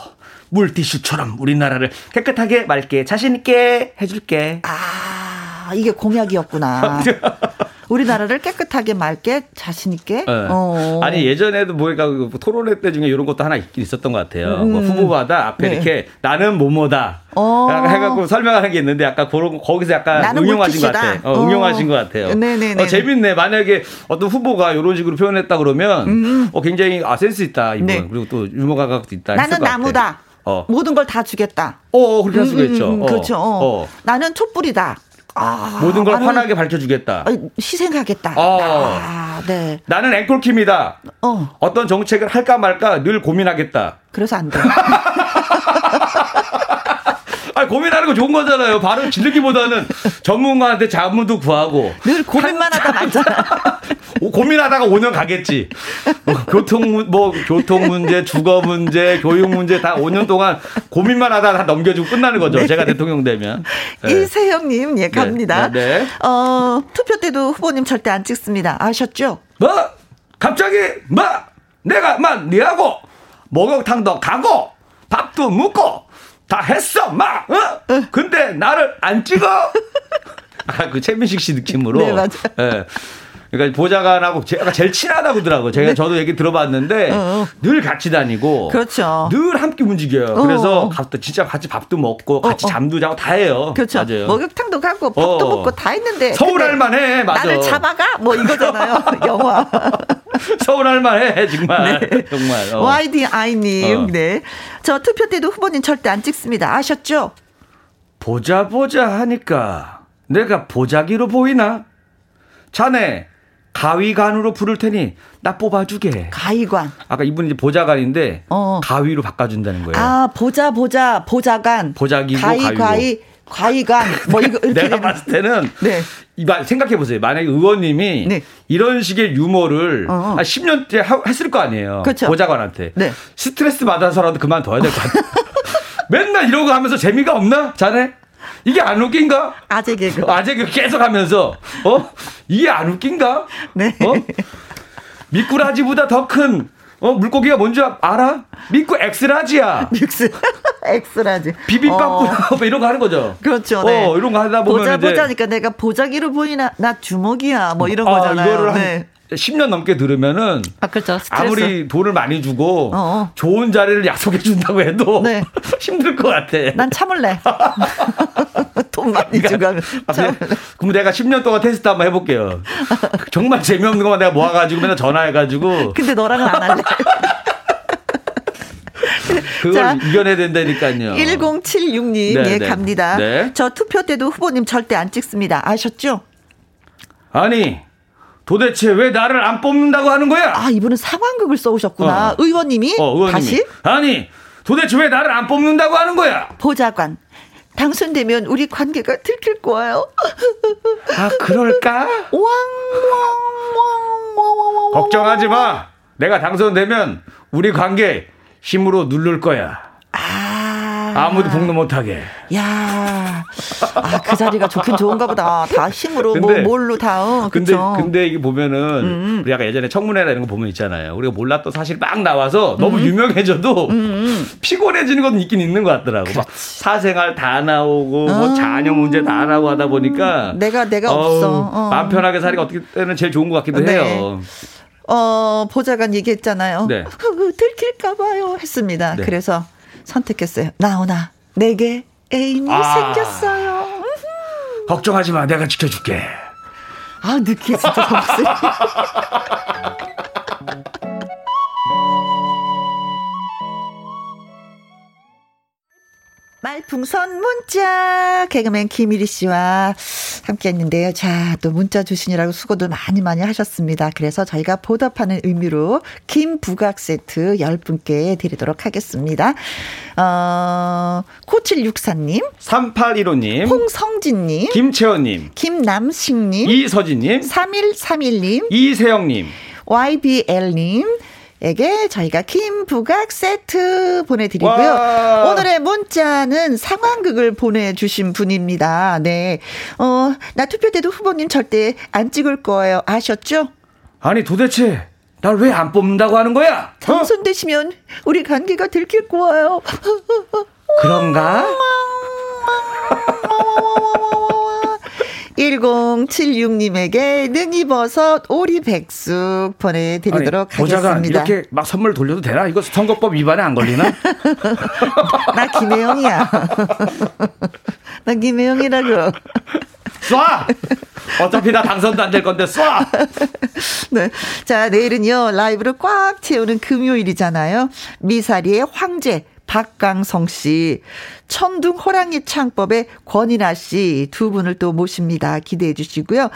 물티슈처럼 우리나라를 깨끗하게 맑게 자신있게 해줄게. 아, 이게 공약이었구나. 우리나라를 깨끗하게 맑게 자신 있게. 네. 어. 아니 예전에도 뭐가 그 토론회 때 중에 이런 것도 하나 있긴 있었던 것 같아요. 음. 뭐 후보마다 앞에 네. 이렇게 나는 뭐뭐다 어. 해갖고 설명하는 게 있는데 약간 그런 거기서 약간 응용하신 것 같아. 어, 어. 응용하신 것 같아요. 네네네. 어, 재밌네. 만약에 어떤 후보가 이런 식으로 표현했다 그러면 음. 어, 굉장히 아 센스 있다 이분 네. 그리고 또 유머 가각도 있다. 나는 나무다. 어. 모든 걸 다 주겠다. 어, 어 그렇게 할 수가 음, 음 있죠. 음, 어. 그렇죠. 어. 나는 촛불이다. 아, 모든 걸 환하게 밝혀주겠다. 희생하겠다. 어. 아, 네. 나는 앵콜킴이다. 어. 어떤 정책을 할까 말까 늘 고민하겠다. 그래서 안 돼. 아 고민하는 거 좋은 거잖아요. 바로 지르기보다는 전문가한테 자문도 구하고. 늘 고민만 하다 맞잖아. 고민하다가 5년 가겠지. 뭐, 교통 뭐 교통 문제, 주거 문제, 교육 문제 다 5년 동안 고민만 하다 다 넘겨주고 끝나는 거죠. 네. 제가 대통령 되면. 네. 이세영님 예 갑니다. 네. 네. 어 투표 때도 후보님 절대 안 찍습니다. 아셨죠? 뭐 갑자기 뭐 내가 막 니하고 목욕탕도 가고 밥도 먹고 다 했어, 막, 어? 근데 나를 안 찍어? 아, 그 최민식 씨 느낌으로. 네, 맞아요. 네. 그러니까 보좌관하고 제가 제일 친하다고 하더라고요. 제가 네. 저도 얘기 들어봤는데 어, 어. 늘 같이 다니고 그렇죠. 늘 함께 움직여요. 어. 그래서 갑자기 진짜 같이 밥도 먹고 같이 어, 어. 잠도 자고 다 해요. 그렇죠. 맞아요. 목욕탕도 가고 밥도 먹고 다 했는데 서울 할만해. 맞아. 나를 잡아가 뭐 이거잖아요. 영화. 서울 할만해 정말 네. 정말. YDI님 네. 저 투표 때도 후보님 절대 안 찍습니다. 아셨죠? 보자 보자 하니까 내가 보자기로 보이나? 자네 가위관으로 부를 테니 나 뽑아주게. 가위관. 아까 이분이 이제 보좌관인데 어. 가위로 바꿔준다는 거예요. 아 보자 보자 보좌관. 보자기고 가위. 가위 과의관 뭐 이거 이렇게 내가 봤을 때는 네. 생각해 보세요. 만약에 의원님이 네. 이런 식의 유머를 어어. 한 10년째 하, 했을 거 아니에요. 그렇죠. 보좌관한테 네. 스트레스 받아서라도 그만둬야 될 것 같아요. 맨날 이러고 하면서 재미가 없나? 자네? 이게 안 웃긴가? 아재 개그. 아재 개그 계속 하면서, 어? 이게 안 웃긴가? 네. 어? 미꾸라지보다 더 큰, 어, 물고기가 뭔지 알아? 미꾸 엑스라지야. 믹스. X-large. 비빔밥 어. 뭐 이런 거 하는 거죠. 그렇죠. 네. 어, 이런 거 하다 보면. 보자, 보자니까 내가 보자기로 보이나, 나 주먹이야. 뭐 이런 아, 거잖아요. 이거를 네. 10년 넘게 들으면은 아, 그렇죠. 아무리 돈을 많이 주고 어어. 좋은 자리를 약속해 준다고 해도 네. 힘들 것 같아. 난 참을래. 돈 많이 그러니까, 주고 참을래. 그럼 내가 10년 동안 테스트 한번 해볼게요. 정말 재미없는 것만 내가 모아가지고 맨날 전화해가지고. 근데 너랑은 안 할래. 그걸 자, 이겨내야 된다니까요. 1076님, 네, 예, 네. 갑니다. 네. 저 투표 때도 후보님 절대 안 찍습니다. 아셨죠? 아니, 도대체 왜 나를 안 뽑는다고 하는 거야? 아, 이분은 상황극을 써오셨구나. 어. 의원님이, 어, 의원님이 다시? 아니, 도대체 왜 나를 안 뽑는다고 하는 거야? 보좌관. 당선되면 우리 관계가 들킬 거예요. 아, 그럴까? 걱정하지 마. 내가 당선되면 우리 관계 힘으로 누를 거야. 아. 아무도 복로 못하게. 야, 아, 그 자리가 좋긴 좋은가 보다. 다 힘으로, 뭐 근데, 뭐, 뭘로 다, 어, 근데, 근데 이게 보면은, 음. 우리 약간 예전에 청문회나 이런 거 보면 있잖아요. 우리가 몰랐던 사실 막 나와서 너무 음. 유명해져도 음. 피곤해지는 건 있긴 있는 것 같더라고. 막 사생활 다 나오고, 뭐 어. 뭐 자녀 문제 다 나오고 하다 보니까. 내가, 내가 어우, 없어. 어. 마음 편하게 살기가 어떻게 때는 제일 좋은 것 같기도 네. 해요. 어, 보좌관 얘기했잖아요. 네. 들킬까봐요. 했습니다. 네. 그래서 선택했어요. 나오나, 내게 애인이 아. 생겼어요. 걱정하지 마. 내가 지켜줄게. 아, 느끼해, 진짜 목소리. 말풍선 문자 개그맨 김일희 씨와 함께 했는데요. 자, 또 문자 주시느라고 수고도 많이 많이 하셨습니다. 그래서 저희가 보답하는 의미로 김부각 세트 10분께 드리도록 하겠습니다. 어, 9764님, 3815님, 홍성진 님, 김채원 님, 김남식 님, 이서진 님, 3131님, 이세영 님, YBL님, 에게 저희가 김부각 세트 보내드리고요. 와. 오늘의 문자는 상황극을 보내주신 분입니다. 네. 어, 나 투표 때도 후보님 절대 안 찍을 거예요. 아셨죠? 아니, 도대체 날 왜 안 뽑는다고 하는 거야? 당선되시면 어? 우리 관계가 들킬 거예요. 그런가? 1076님에게 능이버섯 오리백숙 보내드리도록 아니, 하겠습니다. 이렇게 막 선물 돌려도 되나? 이거 선거법 위반에 안 걸리나? 나 김혜영이야. 나 김혜영이라고. 쏴! 어차피 나 당선도 안 될 건데 쏴! 네. 자, 내일은요, 라이브를 꽉 채우는 금요일이잖아요. 미사리의 황제. 박강성 씨, 천둥 호랑이 창법의 권인아 씨 두 분을 또 모십니다. 기대해 주시고요.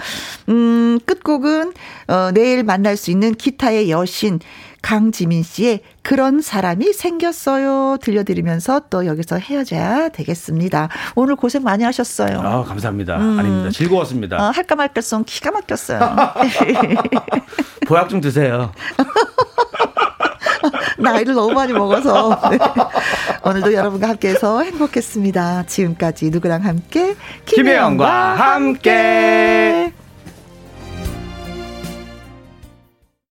음, 끝곡은 어, 내일 만날 수 있는 기타의 여신 강지민 씨의 그런 사람이 생겼어요. 들려드리면서 또 여기서 헤어져야 되겠습니다. 오늘 고생 많이 하셨어요. 아, 감사합니다. 음. 아닙니다. 즐거웠습니다. 어, 할까 말까 송 기가 막혔어요. 보약 좀 드세요. 나이를 너무 많이 먹어서. 네. 오늘도 여러분과 함께해서 행복했습니다. 지금까지 누구랑 함께? 김혜영과 함께.